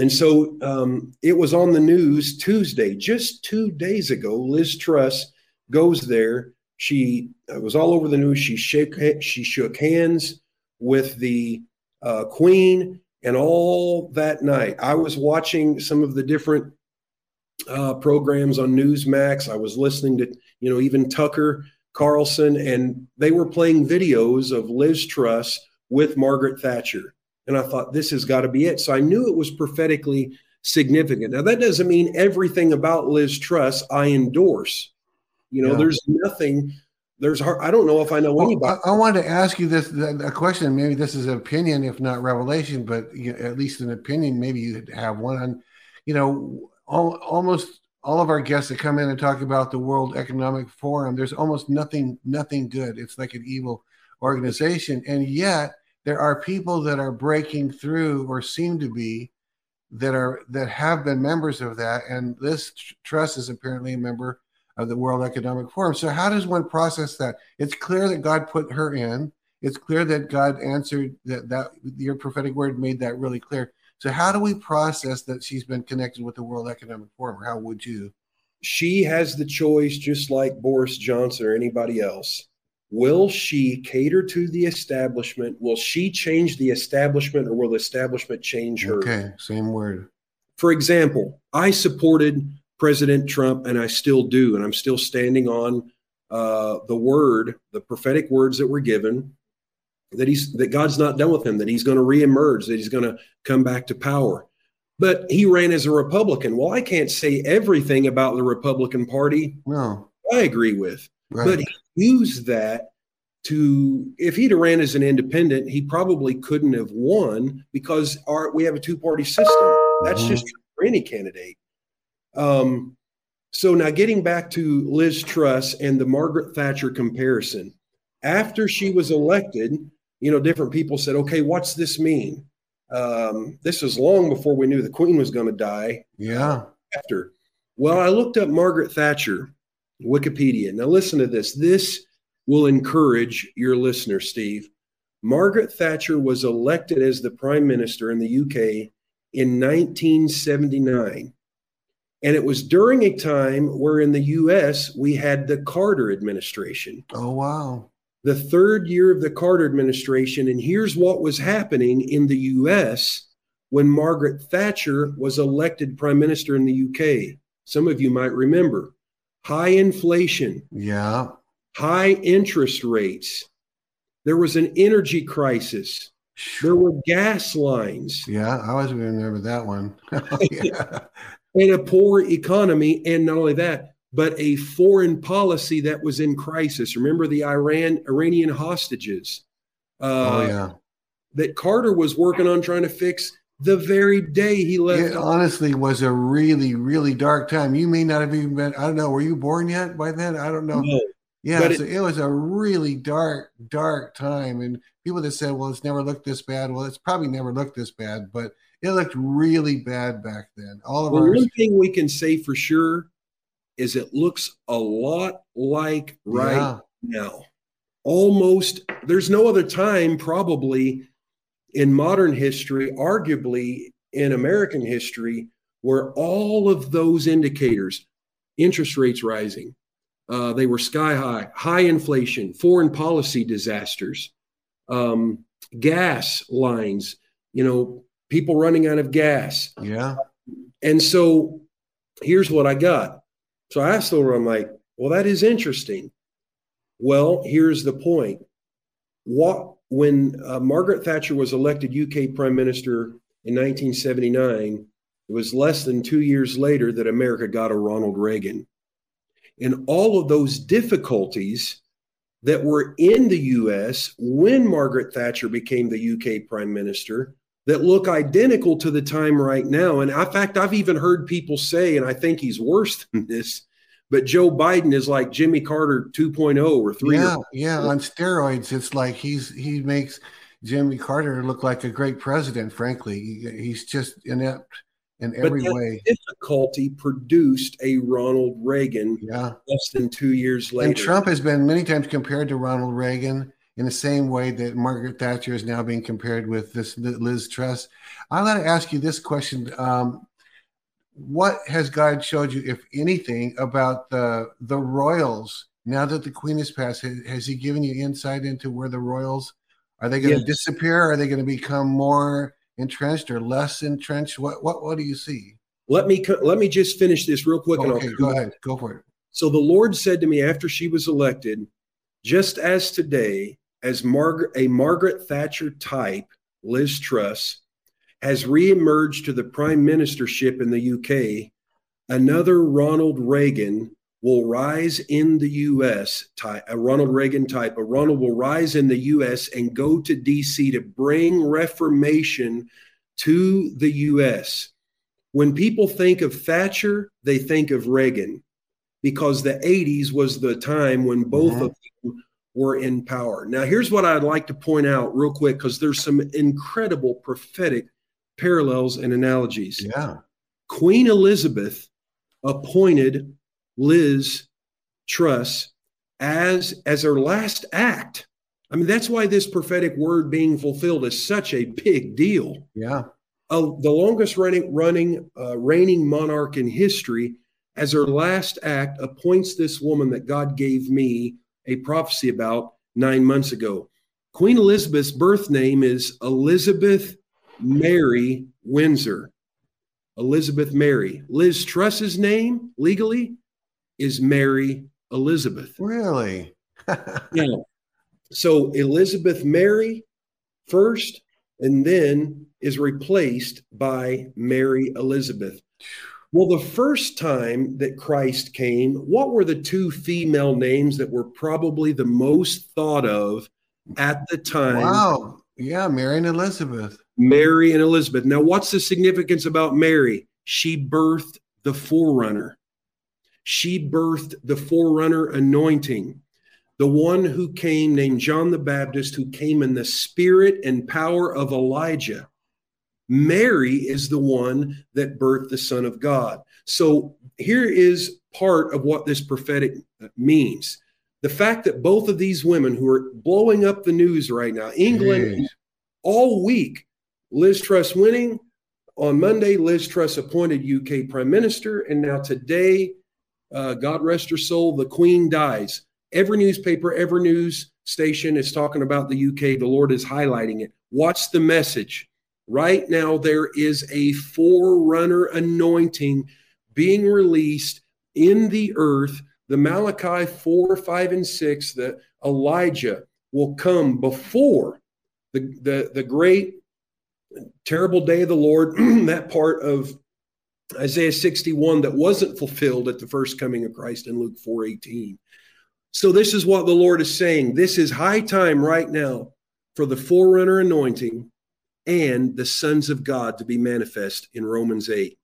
And so um, it was on the news Tuesday, just two days ago. Liz Truss goes there. She it was all over the news. She shook she shook hands with the uh, Queen, and all that night I was watching some of the different uh, programs on Newsmax. I was listening to you know even Tucker Carlson, and they were playing videos of Liz Truss with Margaret Thatcher. And I thought, this has got to be it. So I knew it was prophetically significant. Now, that doesn't mean everything about Liz Truss I endorse. You know, yeah. there's nothing, there's, I don't know if I know well, anybody. I, I, wanted to ask you this a question. Maybe this is an opinion, if not revelation, but you know, at least an opinion. Maybe you have one on, you know, all, almost all of our guests that come in and talk about the World Economic Forum, there's almost nothing, nothing good. It's like an evil organization. And yet there are people that are breaking through or seem to be that are that have been members of that and Liz Truss is apparently a member of the world economic forum so how does one process that it's clear that god put her in it's clear that god answered that that your prophetic word made that really clear so how do we process that she's been connected with the world economic forum or how would you she has the choice just like boris johnson or anybody else Will she cater to the establishment? Will she change the establishment or will the establishment change her? Okay, same word. For example, I supported President Trump and I still do. And I'm still standing on uh, the word, the prophetic words that were given that he's that God's not done with him, that he's going to reemerge, that he's going to come back to power. But he ran as a Republican. Well, I can't say everything about the Republican Party. No. I agree with. Right. But he used that to if he'd have ran as an independent, he probably couldn't have won because our we have a two-party system. That's mm-hmm. just for any candidate. Um, so now getting back to Liz Truss and the Margaret Thatcher comparison. After she was elected, you know, different people said, okay, what's this mean? Um, this was long before we knew the Queen was going to die. Yeah. After. Well, I looked up Margaret Thatcher Wikipedia. Now, listen to this. This will encourage your listener, Steve. Margaret Thatcher was elected as the prime minister in the UK in 1979. And it was during a time where in the US we had the Carter administration. Oh, wow. The third year of the Carter administration. And here's what was happening in the US when Margaret Thatcher was elected prime minister in the UK. Some of you might remember high inflation. Yeah. High interest rates. There was an energy crisis. There were gas lines. Yeah, I was remember that one. yeah. And a poor economy. And not only that, but a foreign policy that was in crisis. Remember the Iran Iranian hostages. Uh, oh yeah. That Carter was working on trying to fix the very day he left. It honestly was a really, really dark time. You may not have even been, I don't know, were you born yet by then? I don't know. No, yeah, so it, it, was a really dark, dark time. And people that said, well, it's never looked this bad. Well, it's probably never looked this bad, but it looked really bad back then. All of well, one thing we can say for sure is it looks a lot like right yeah. now. Almost, there's no other time probably in modern history, arguably in American history, where all of those indicators, interest rates rising, uh, they were sky high, high inflation, foreign policy disasters, um, gas lines, you know, people running out of gas. Yeah. And so here's what I got. So I asked her, I'm like, well, that is interesting. Well, here's the point. What when uh, Margaret Thatcher was elected UK Prime Minister in 1979, it was less than two years later that America got a Ronald Reagan. And all of those difficulties that were in the US when Margaret Thatcher became the UK Prime Minister that look identical to the time right now. And in fact, I've even heard people say, and I think he's worse than this, but Joe Biden is like Jimmy Carter 2.0 or 3. Yeah, or yeah, on steroids. It's like he's he makes Jimmy Carter look like a great president, frankly. He's just inept in every but way. Difficulty produced a Ronald Reagan yeah. less than two years later. And Trump has been many times compared to Ronald Reagan in the same way that Margaret Thatcher is now being compared with this Liz Truss. I want to ask you this question. Um, what has God showed you, if anything, about the the royals now that the Queen has passed? Has, has He given you insight into where the royals are? They going to yes. disappear? Are they going to become more entrenched or less entrenched? What what what do you see? Let me let me just finish this real quick. Okay, go ahead. Go for it. So the Lord said to me after she was elected, just as today, as a Margaret Thatcher type Liz Truss, has reemerged to the prime ministership in the UK, another Ronald Reagan will rise in the US, type, a Ronald Reagan type, a Ronald will rise in the US and go to DC to bring reformation to the US. When people think of Thatcher, they think of Reagan because the 80s was the time when both mm-hmm. of them were in power. Now, here's what I'd like to point out real quick because there's some incredible prophetic parallels and analogies. Yeah. Queen Elizabeth appointed Liz Truss as as her last act. I mean, that's why this prophetic word being fulfilled is such a big deal. Yeah. Uh, the longest running running uh, reigning monarch in history, as her last act, appoints this woman that God gave me a prophecy about nine months ago. Queen Elizabeth's birth name is Elizabeth Mary Windsor. Elizabeth Mary. Liz Truss's name legally is Mary Elizabeth. Really? yeah. So Elizabeth Mary first, and then is replaced by Mary Elizabeth. Well, the first time that Christ came, what were the two female names that were probably the most thought of at the time? Wow. Yeah, Mary and Elizabeth. Mary and Elizabeth. Now, what's the significance about Mary? She birthed the forerunner. She birthed the forerunner anointing, the one who came named John the Baptist, who came in the spirit and power of Elijah. Mary is the one that birthed the Son of God. So here is part of what this prophetic means. The fact that both of these women who are blowing up the news right now, England, Jeez. all week, Liz Truss winning. On Monday, Liz Truss appointed UK Prime Minister. And now today, uh, God rest her soul, the Queen dies. Every newspaper, every news station is talking about the UK. The Lord is highlighting it. What's the message? Right now, there is a forerunner anointing being released in the earth. The Malachi 4, 5, and 6, that Elijah will come before the, the, the great, terrible day of the Lord, that part of Isaiah 61 that wasn't fulfilled at the first coming of Christ in Luke 4:18. So this is what the Lord is saying. This is high time right now for the forerunner anointing and the sons of God to be manifest in Romans 8.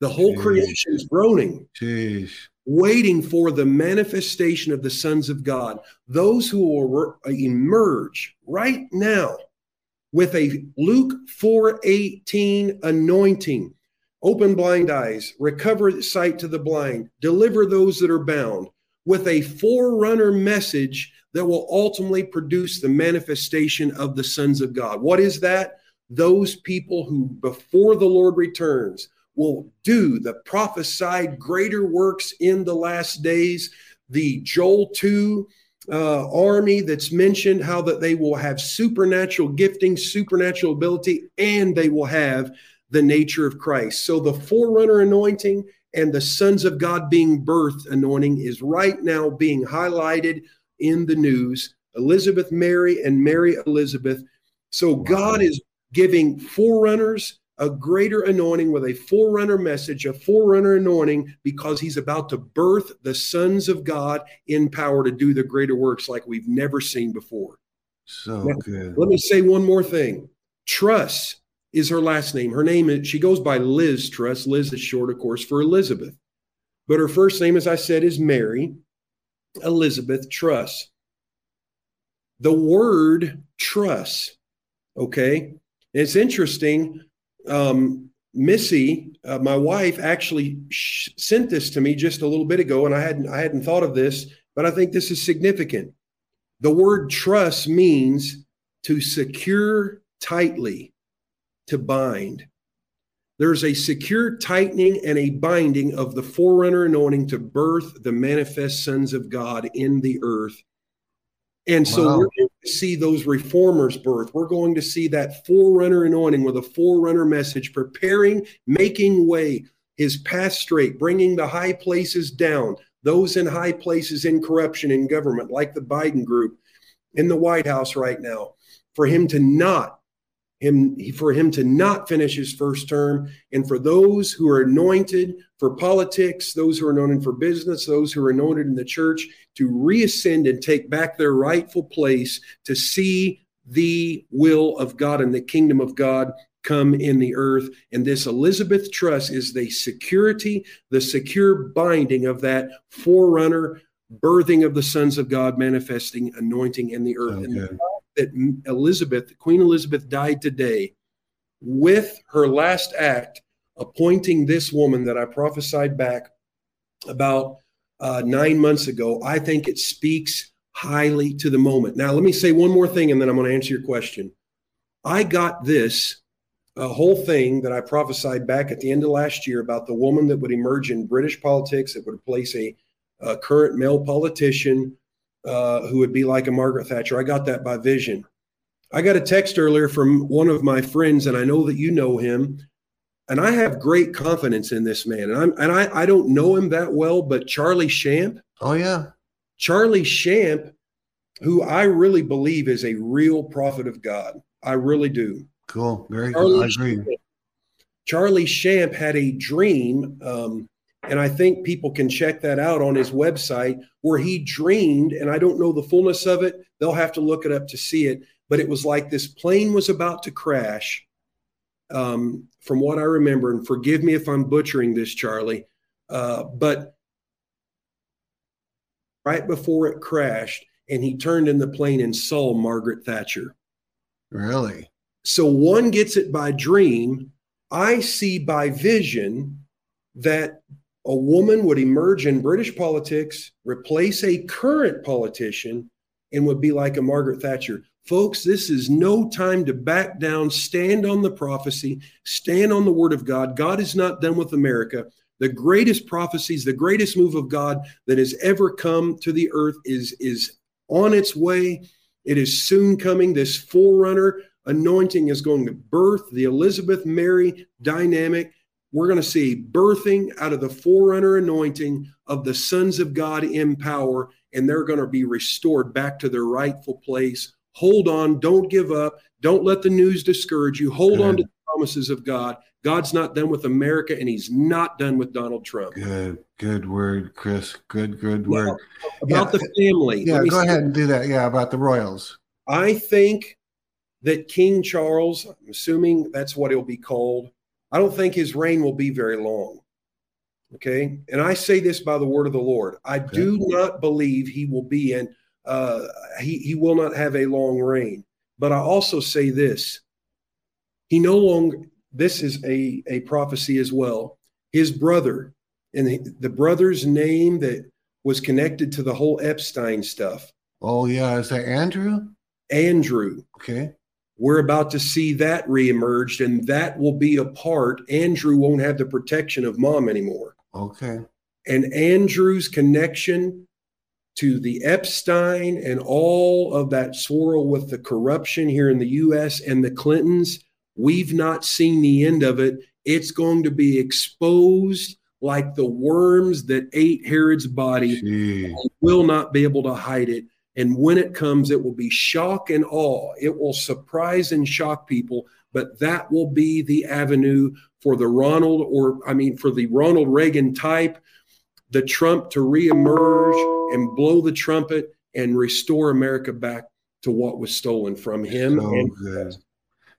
The whole Jeez. creation is groaning, Jeez. waiting for the manifestation of the sons of God, those who will uh, emerge right now with a Luke 4:18 anointing open blind eyes, recover sight to the blind, deliver those that are bound, with a forerunner message that will ultimately produce the manifestation of the sons of God. What is that? Those people who, before the Lord returns, will do the prophesied greater works in the last days. The Joel 2 uh, army that's mentioned, how that they will have supernatural gifting, supernatural ability, and they will have the nature of Christ. So the forerunner anointing and the sons of God being birthed anointing is right now being highlighted in the news. Elizabeth Mary and Mary Elizabeth. So God is giving forerunners a greater anointing with a forerunner message, a forerunner anointing, because he's about to birth the sons of God in power to do the greater works like we've never seen before. So now, good. Let me say one more thing. Truss is her last name. Her name is, she goes by Liz Truss. Liz is short, of course, for Elizabeth. But her first name, as I said, is Mary Elizabeth Truss. The word truss, okay? It's interesting. Um, Missy, uh, my wife, actually sh- sent this to me just a little bit ago, and I hadn't I hadn't thought of this, but I think this is significant. The word truss means to secure tightly, to bind. There's a secure tightening and a binding of the forerunner anointing to birth the manifest sons of God in the earth. And so wow. we're going to see those reformers birth. We're going to see that forerunner anointing with a forerunner message, preparing, making way, his path straight, bringing the high places down, those in high places in corruption in government, like the Biden group in the White House right now, for him to not him for him to not finish his first term and for those who are anointed for politics those who are anointed for business those who are anointed in the church to reascend and take back their rightful place to see the will of god and the kingdom of god come in the earth and this elizabeth Truss is the security the secure binding of that forerunner birthing of the sons of god manifesting anointing in the earth Okay. and that Elizabeth, Queen Elizabeth, died today with her last act appointing this woman that I prophesied back about uh, nine months ago, I think it speaks highly to the moment. Now, let me say one more thing and then I'm going to answer your question. I got this uh, whole thing that I prophesied back at the end of last year about the woman that would emerge in British politics that would replace a, a current male politician uh, who would be like a Margaret Thatcher. I got that by vision. I got a text earlier from one of my friends, and I know that you know him. And I have great confidence in this man. And I'm and I, I don't know him that well, but Charlie Shamp, Oh yeah. Charlie Shamp, who I really believe is a real prophet of God. I really do. Cool. Very Charlie good. I agree. Shamp, Charlie Shamp had a dream, um, and I think people can check that out on his website where he dreamed, and I don't know the fullness of it. They'll have to look it up to see it. But it was like this plane was about to crash, um, from what I remember. And forgive me if I'm butchering this, Charlie, uh, but right before it crashed, and he turned in the plane and saw Margaret Thatcher. Really? So one gets it by dream. I see by vision that a woman would emerge in British politics, replace a current politician, and would be like a Margaret Thatcher. Folks, this is no time to back down. Stand on the prophecy, stand on the word of God. God is not done with America. The greatest prophecies, the greatest move of God that has ever come to the earth is, is on its way. It is soon coming. This forerunner anointing is going to birth the Elizabeth Mary dynamic. We're going to see birthing out of the forerunner anointing of the sons of God in power, and they're going to be restored back to their rightful place. Hold on, don't give up, don't let the news discourage you. Hold on to the promises of God. God's not done with America, and He's not done with Donald Trump. Good. Good word, Chris. Good. Good Now, word. About Yeah. the family, Yeah. Go ahead and do that. Yeah. About the royals. I think that King Charles, I'm assuming that's what he'll be called, I don't think his reign will be very long. Okay. And I say this by the word of the Lord. I do not believe he will be in, uh, he, he will not have a long reign. But I also say this he no longer, this is a, a prophecy as well. His brother, and the, the brother's name that was connected to the whole Epstein stuff, Oh yeah. Is that Andrew? Andrew. Okay. we're about to see that reemerged, and that will be a part. Andrew won't have the protection of mom anymore. Okay. And Andrew's connection to the Epstein and all of that swirl with the corruption here in the US and the Clintons, we've not seen the end of it. It's going to be exposed like the worms that ate Herod's body Gee. will not be able to hide it. And when it comes, it will be shock and awe. It will surprise and shock people, but that will be the avenue for the Ronald, or I mean, for the Ronald Reagan type, the Trump to reemerge and blow the trumpet and restore America back to what was stolen from him. So and good.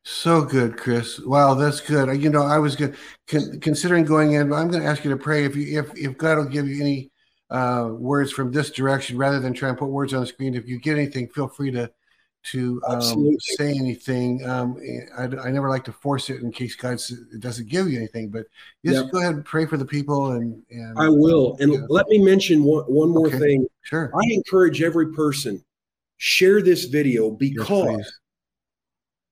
So good, Chris. Wow, that's good. Uh, You know, I was good, con- considering going in, but I'm going to ask you to pray if you if if God will give you any uh, words from this direction rather than try and put words on the screen. If you get anything, feel free to to um, say anything. Um, I, I never like to force it in case God doesn't give you anything, but just Yep. go ahead and pray for the people. And, and I will. And Yeah. let me mention one, one more Okay. thing. sure. I encourage every person share this video because please.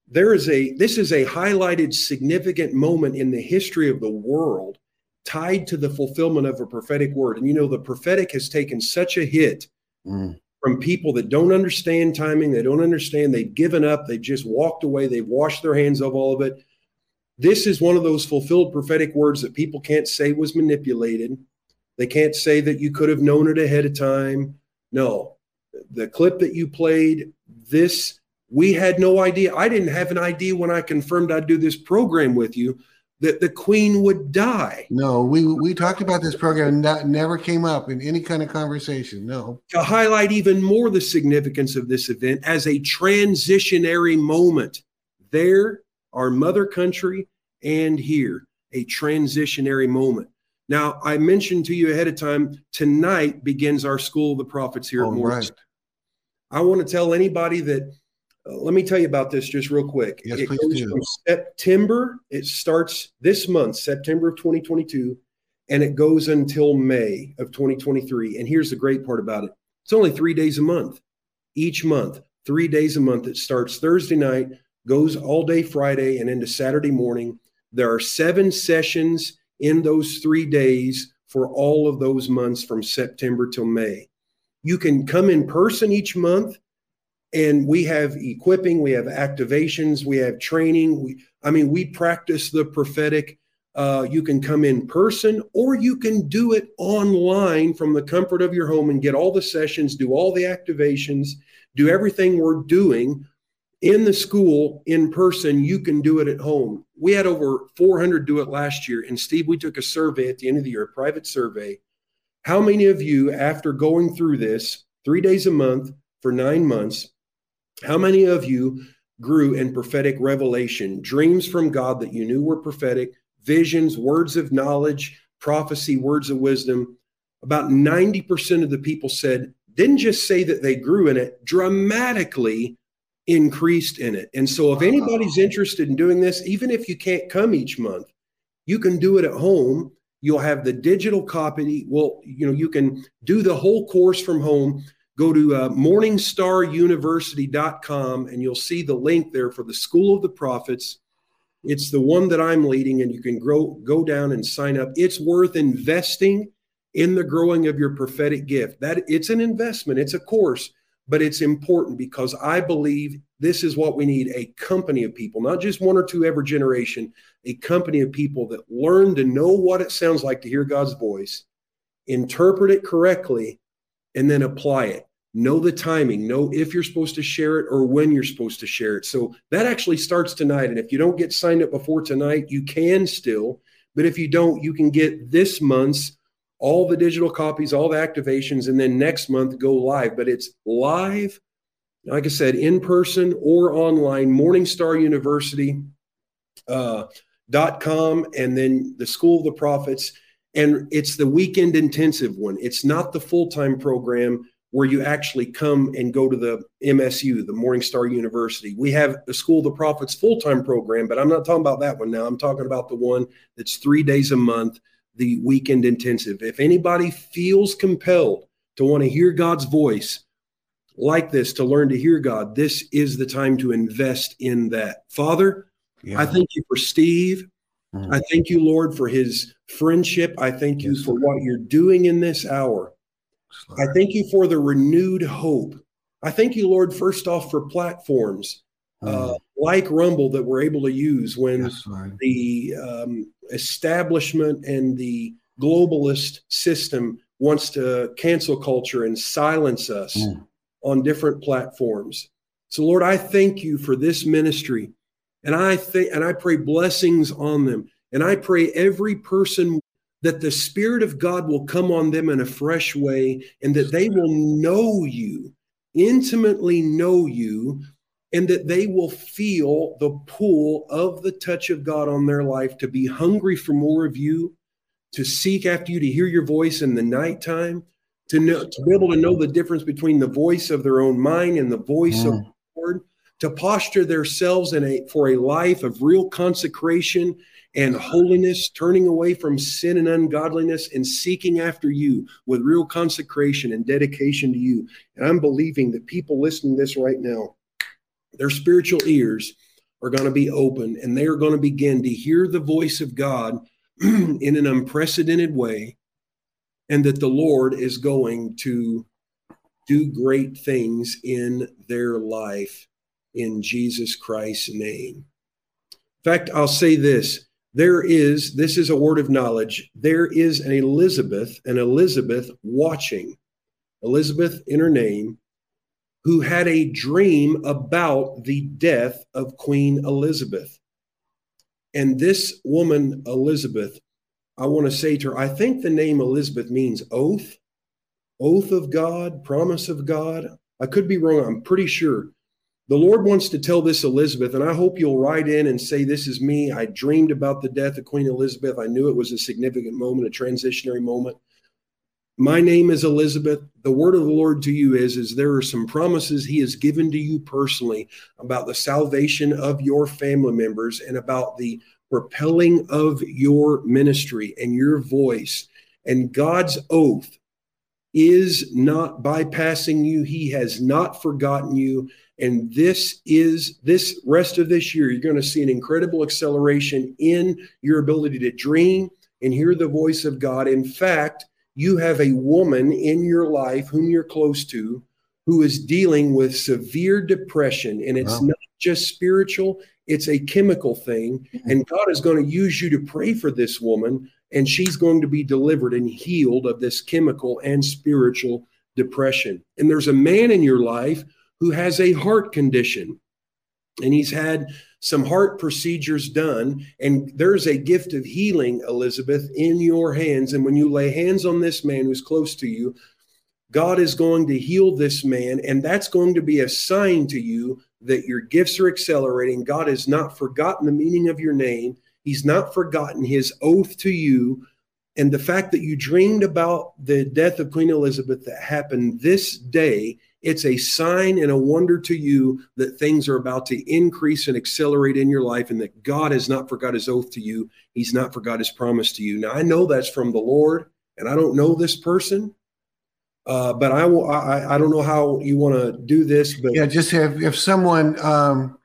there is a this is a highlighted significant moment in the history of the world tied to the fulfillment of a prophetic word and you know the prophetic has taken such a hit Mm. From people that don't understand timing they don't understand they've given up they've just walked away they've washed their hands of all of it. This is one of those fulfilled prophetic words that people can't say was manipulated. They can't say that you could have known it ahead of time. No the clip that you played this We had no idea. I didn't have an idea when I confirmed I'd do this program with you that the queen would die. No, we we talked about this program that never came up in any kind of conversation. No. To highlight even more the significance of this event as a transitionary moment. There, our mother country, and here, a transitionary moment. Now, I mentioned to you ahead of time, tonight begins our School of the Prophets here at Morris. Right. I want to tell anybody that let me tell you about this just real quick. Yes, it goes do. from September, it starts this month, September of 2022, and it goes until May of 2023. And here's the great part about it it's only three days a month, each month, three days a month. It starts Thursday night, goes all day Friday, and into Saturday morning. There are seven sessions in those three days for all of those months from September till May. You can come in person each month and we have equipping we have activations we have training. We i mean we practice the prophetic uh, you can come in person or you can do it online from the comfort of your home and get all the sessions do all the activations do everything we're doing in the school in person. You can do it at home. We had over 400 do it last year. And steve we took a survey at the end of the year a private survey. How many of you after going through this three days a month for nine months how many of you grew in prophetic revelation, dreams from God that you knew were prophetic, visions, words of knowledge, prophecy, words of wisdom? About 90% of the people said, didn't just say that they grew in it, dramatically increased in it. And so, if anybody's interested in doing this, even if you can't come each month, you can do it at home. You'll have the digital copy. Well, you know, you can do the whole course from home go to uh, morningstaruniversity.com and you'll see the link there for the School of the Prophets. It's the one that I'm leading, and you can grow, go down and sign up. It's worth investing in the growing of your prophetic gift. That it's an investment, it's a course, but it's important because I believe this is what we need a company of people, not just one or two every generation, a company of people that learn to know what it sounds like to hear God's voice, interpret it correctly, and then apply it know the timing, know if you're supposed to share it or when you're supposed to share it. So that actually starts tonight. And if you don't get signed up before tonight, you can still. But if you don't, you can get this month's all the digital copies, all the activations, and then next month go live. But it's live, like I said, in person or online, Morningstar University. Uh, dot com and then the school of the prophets and it's the weekend intensive one it's not the full-time program where you actually come and go to the MSU, the Morningstar University. We have the School of the Prophets full time program, but I'm not talking about that one now. I'm talking about the one that's three days a month, the weekend intensive. If anybody feels compelled to want to hear God's voice like this, to learn to hear God, this is the time to invest in that. Father, yeah. I thank you for Steve. Mm-hmm. I thank you, Lord, for his friendship. I thank you for what you're doing in this hour. I thank you for the renewed hope. I thank you, Lord, first off for platforms uh, mm. like Rumble that we're able to use when yes, the um, establishment and the globalist system wants to cancel culture and silence us mm. on different platforms. So, Lord, I thank you for this ministry, and I think and I pray blessings on them, and I pray every person that the Spirit of God will come on them in a fresh way and that they will know you, intimately know you, and that they will feel the pull of the touch of God on their life to be hungry for more of you, to seek after you, to hear your voice in the nighttime, to know to be able to know the difference between the voice of their own mind and the voice mm. of the Lord, to posture themselves in a for a life of real consecration and holiness, turning away from sin and ungodliness, and seeking after you with real consecration and dedication to you. And I'm believing that people listening to this right now, their spiritual ears are going to be open and they are going to begin to hear the voice of God in an unprecedented way, and that the Lord is going to do great things in their life in Jesus Christ's name. In fact, I'll say this there is, this is a word of knowledge, there is an Elizabeth, an Elizabeth watching, Elizabeth in her name, who had a dream about the death of Queen Elizabeth. And this woman, Elizabeth, I want to say to her, I think the name Elizabeth means oath, oath of God, promise of God. I could be wrong. I'm pretty sure. The Lord wants to tell this Elizabeth, and I hope you'll write in and say, This is me. I dreamed about the death of Queen Elizabeth. I knew it was a significant moment, a transitionary moment. My name is Elizabeth. The word of the Lord to you is, is there are some promises he has given to you personally about the salvation of your family members and about the propelling of your ministry and your voice. And God's oath is not bypassing you. He has not forgotten you. And this is this rest of this year, you're going to see an incredible acceleration in your ability to dream and hear the voice of God. In fact, you have a woman in your life whom you're close to who is dealing with severe depression. And it's wow. not just spiritual, it's a chemical thing. Mm-hmm. And God is going to use you to pray for this woman, and she's going to be delivered and healed of this chemical and spiritual depression. And there's a man in your life who has a heart condition, and he's had some heart procedures done. And there's a gift of healing, Elizabeth, in your hands. And when you lay hands on this man who's close to you, God is going to heal this man, and that's going to be a sign to you that your gifts are accelerating. God has not forgotten the meaning of your name, He's not forgotten His oath to you. And the fact that you dreamed about the death of Queen Elizabeth that happened this day, it's a sign and a wonder to you that things are about to increase and accelerate in your life and that God has not forgot his oath to you. He's not forgot his promise to you. Now, I know that's from the Lord, and I don't know this person, uh, but I will. I, I don't know how you want to do this, but yeah, just have if someone. Um,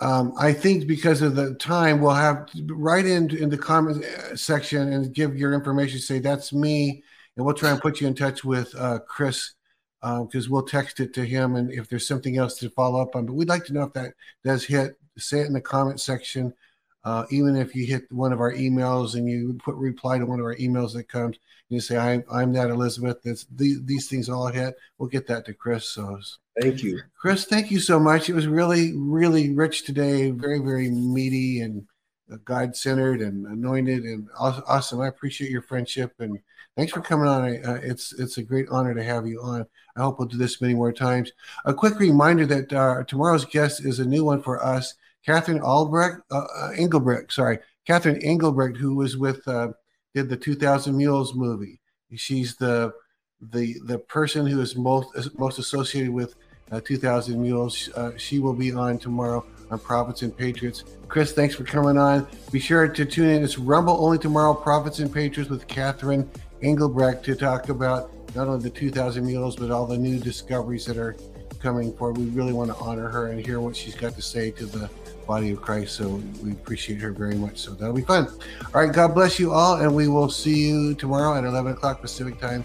um, I think because of the time, we'll have write in in the comment uh, section and give your information. Say that's me, and we'll try and put you in touch with uh, Chris because um, we'll text it to him. And if there's something else to follow up on, but we'd like to know if that does hit. Say it in the comment section. Uh, even if you hit one of our emails and you put reply to one of our emails that comes, you say, I'm, I'm that Elizabeth. That's the, these things all hit. We'll get that to Chris. So thank you, Chris. Thank you so much. It was really, really rich today. Very, very meaty and uh, God centered and anointed and awesome. I appreciate your friendship and thanks for coming on. Uh, it's it's a great honor to have you on. I hope we'll do this many more times. A quick reminder that uh, tomorrow's guest is a new one for us. Catherine Albrecht, uh, uh, Engelbrecht, sorry, Catherine Engelbrecht, who was with uh, did the 2000 Mules movie. She's the the the person who is most most associated with uh, 2000 Mules. Uh, she will be on tomorrow on Prophets and Patriots. Chris, thanks for coming on. Be sure to tune in. It's Rumble only tomorrow. Prophets and Patriots with Catherine Engelbrecht to talk about not only the 2000 Mules but all the new discoveries that are coming forward. We really want to honor her and hear what she's got to say to the body of Christ. So we appreciate her very much. So that'll be fun. All right. God bless you all. And we will see you tomorrow at 11 o'clock Pacific time.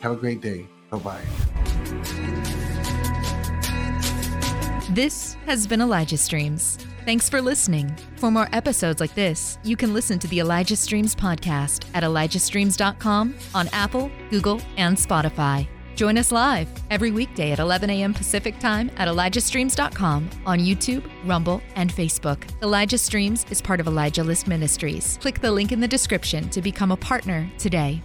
Have a great day. Bye bye. This has been Elijah Streams. Thanks for listening. For more episodes like this, you can listen to the Elijah Streams podcast at elijahstreams.com on Apple, Google, and Spotify. Join us live every weekday at 11 a.m. Pacific Time at ElijahStreams.com on YouTube, Rumble, and Facebook. Elijah Streams is part of Elijah List Ministries. Click the link in the description to become a partner today.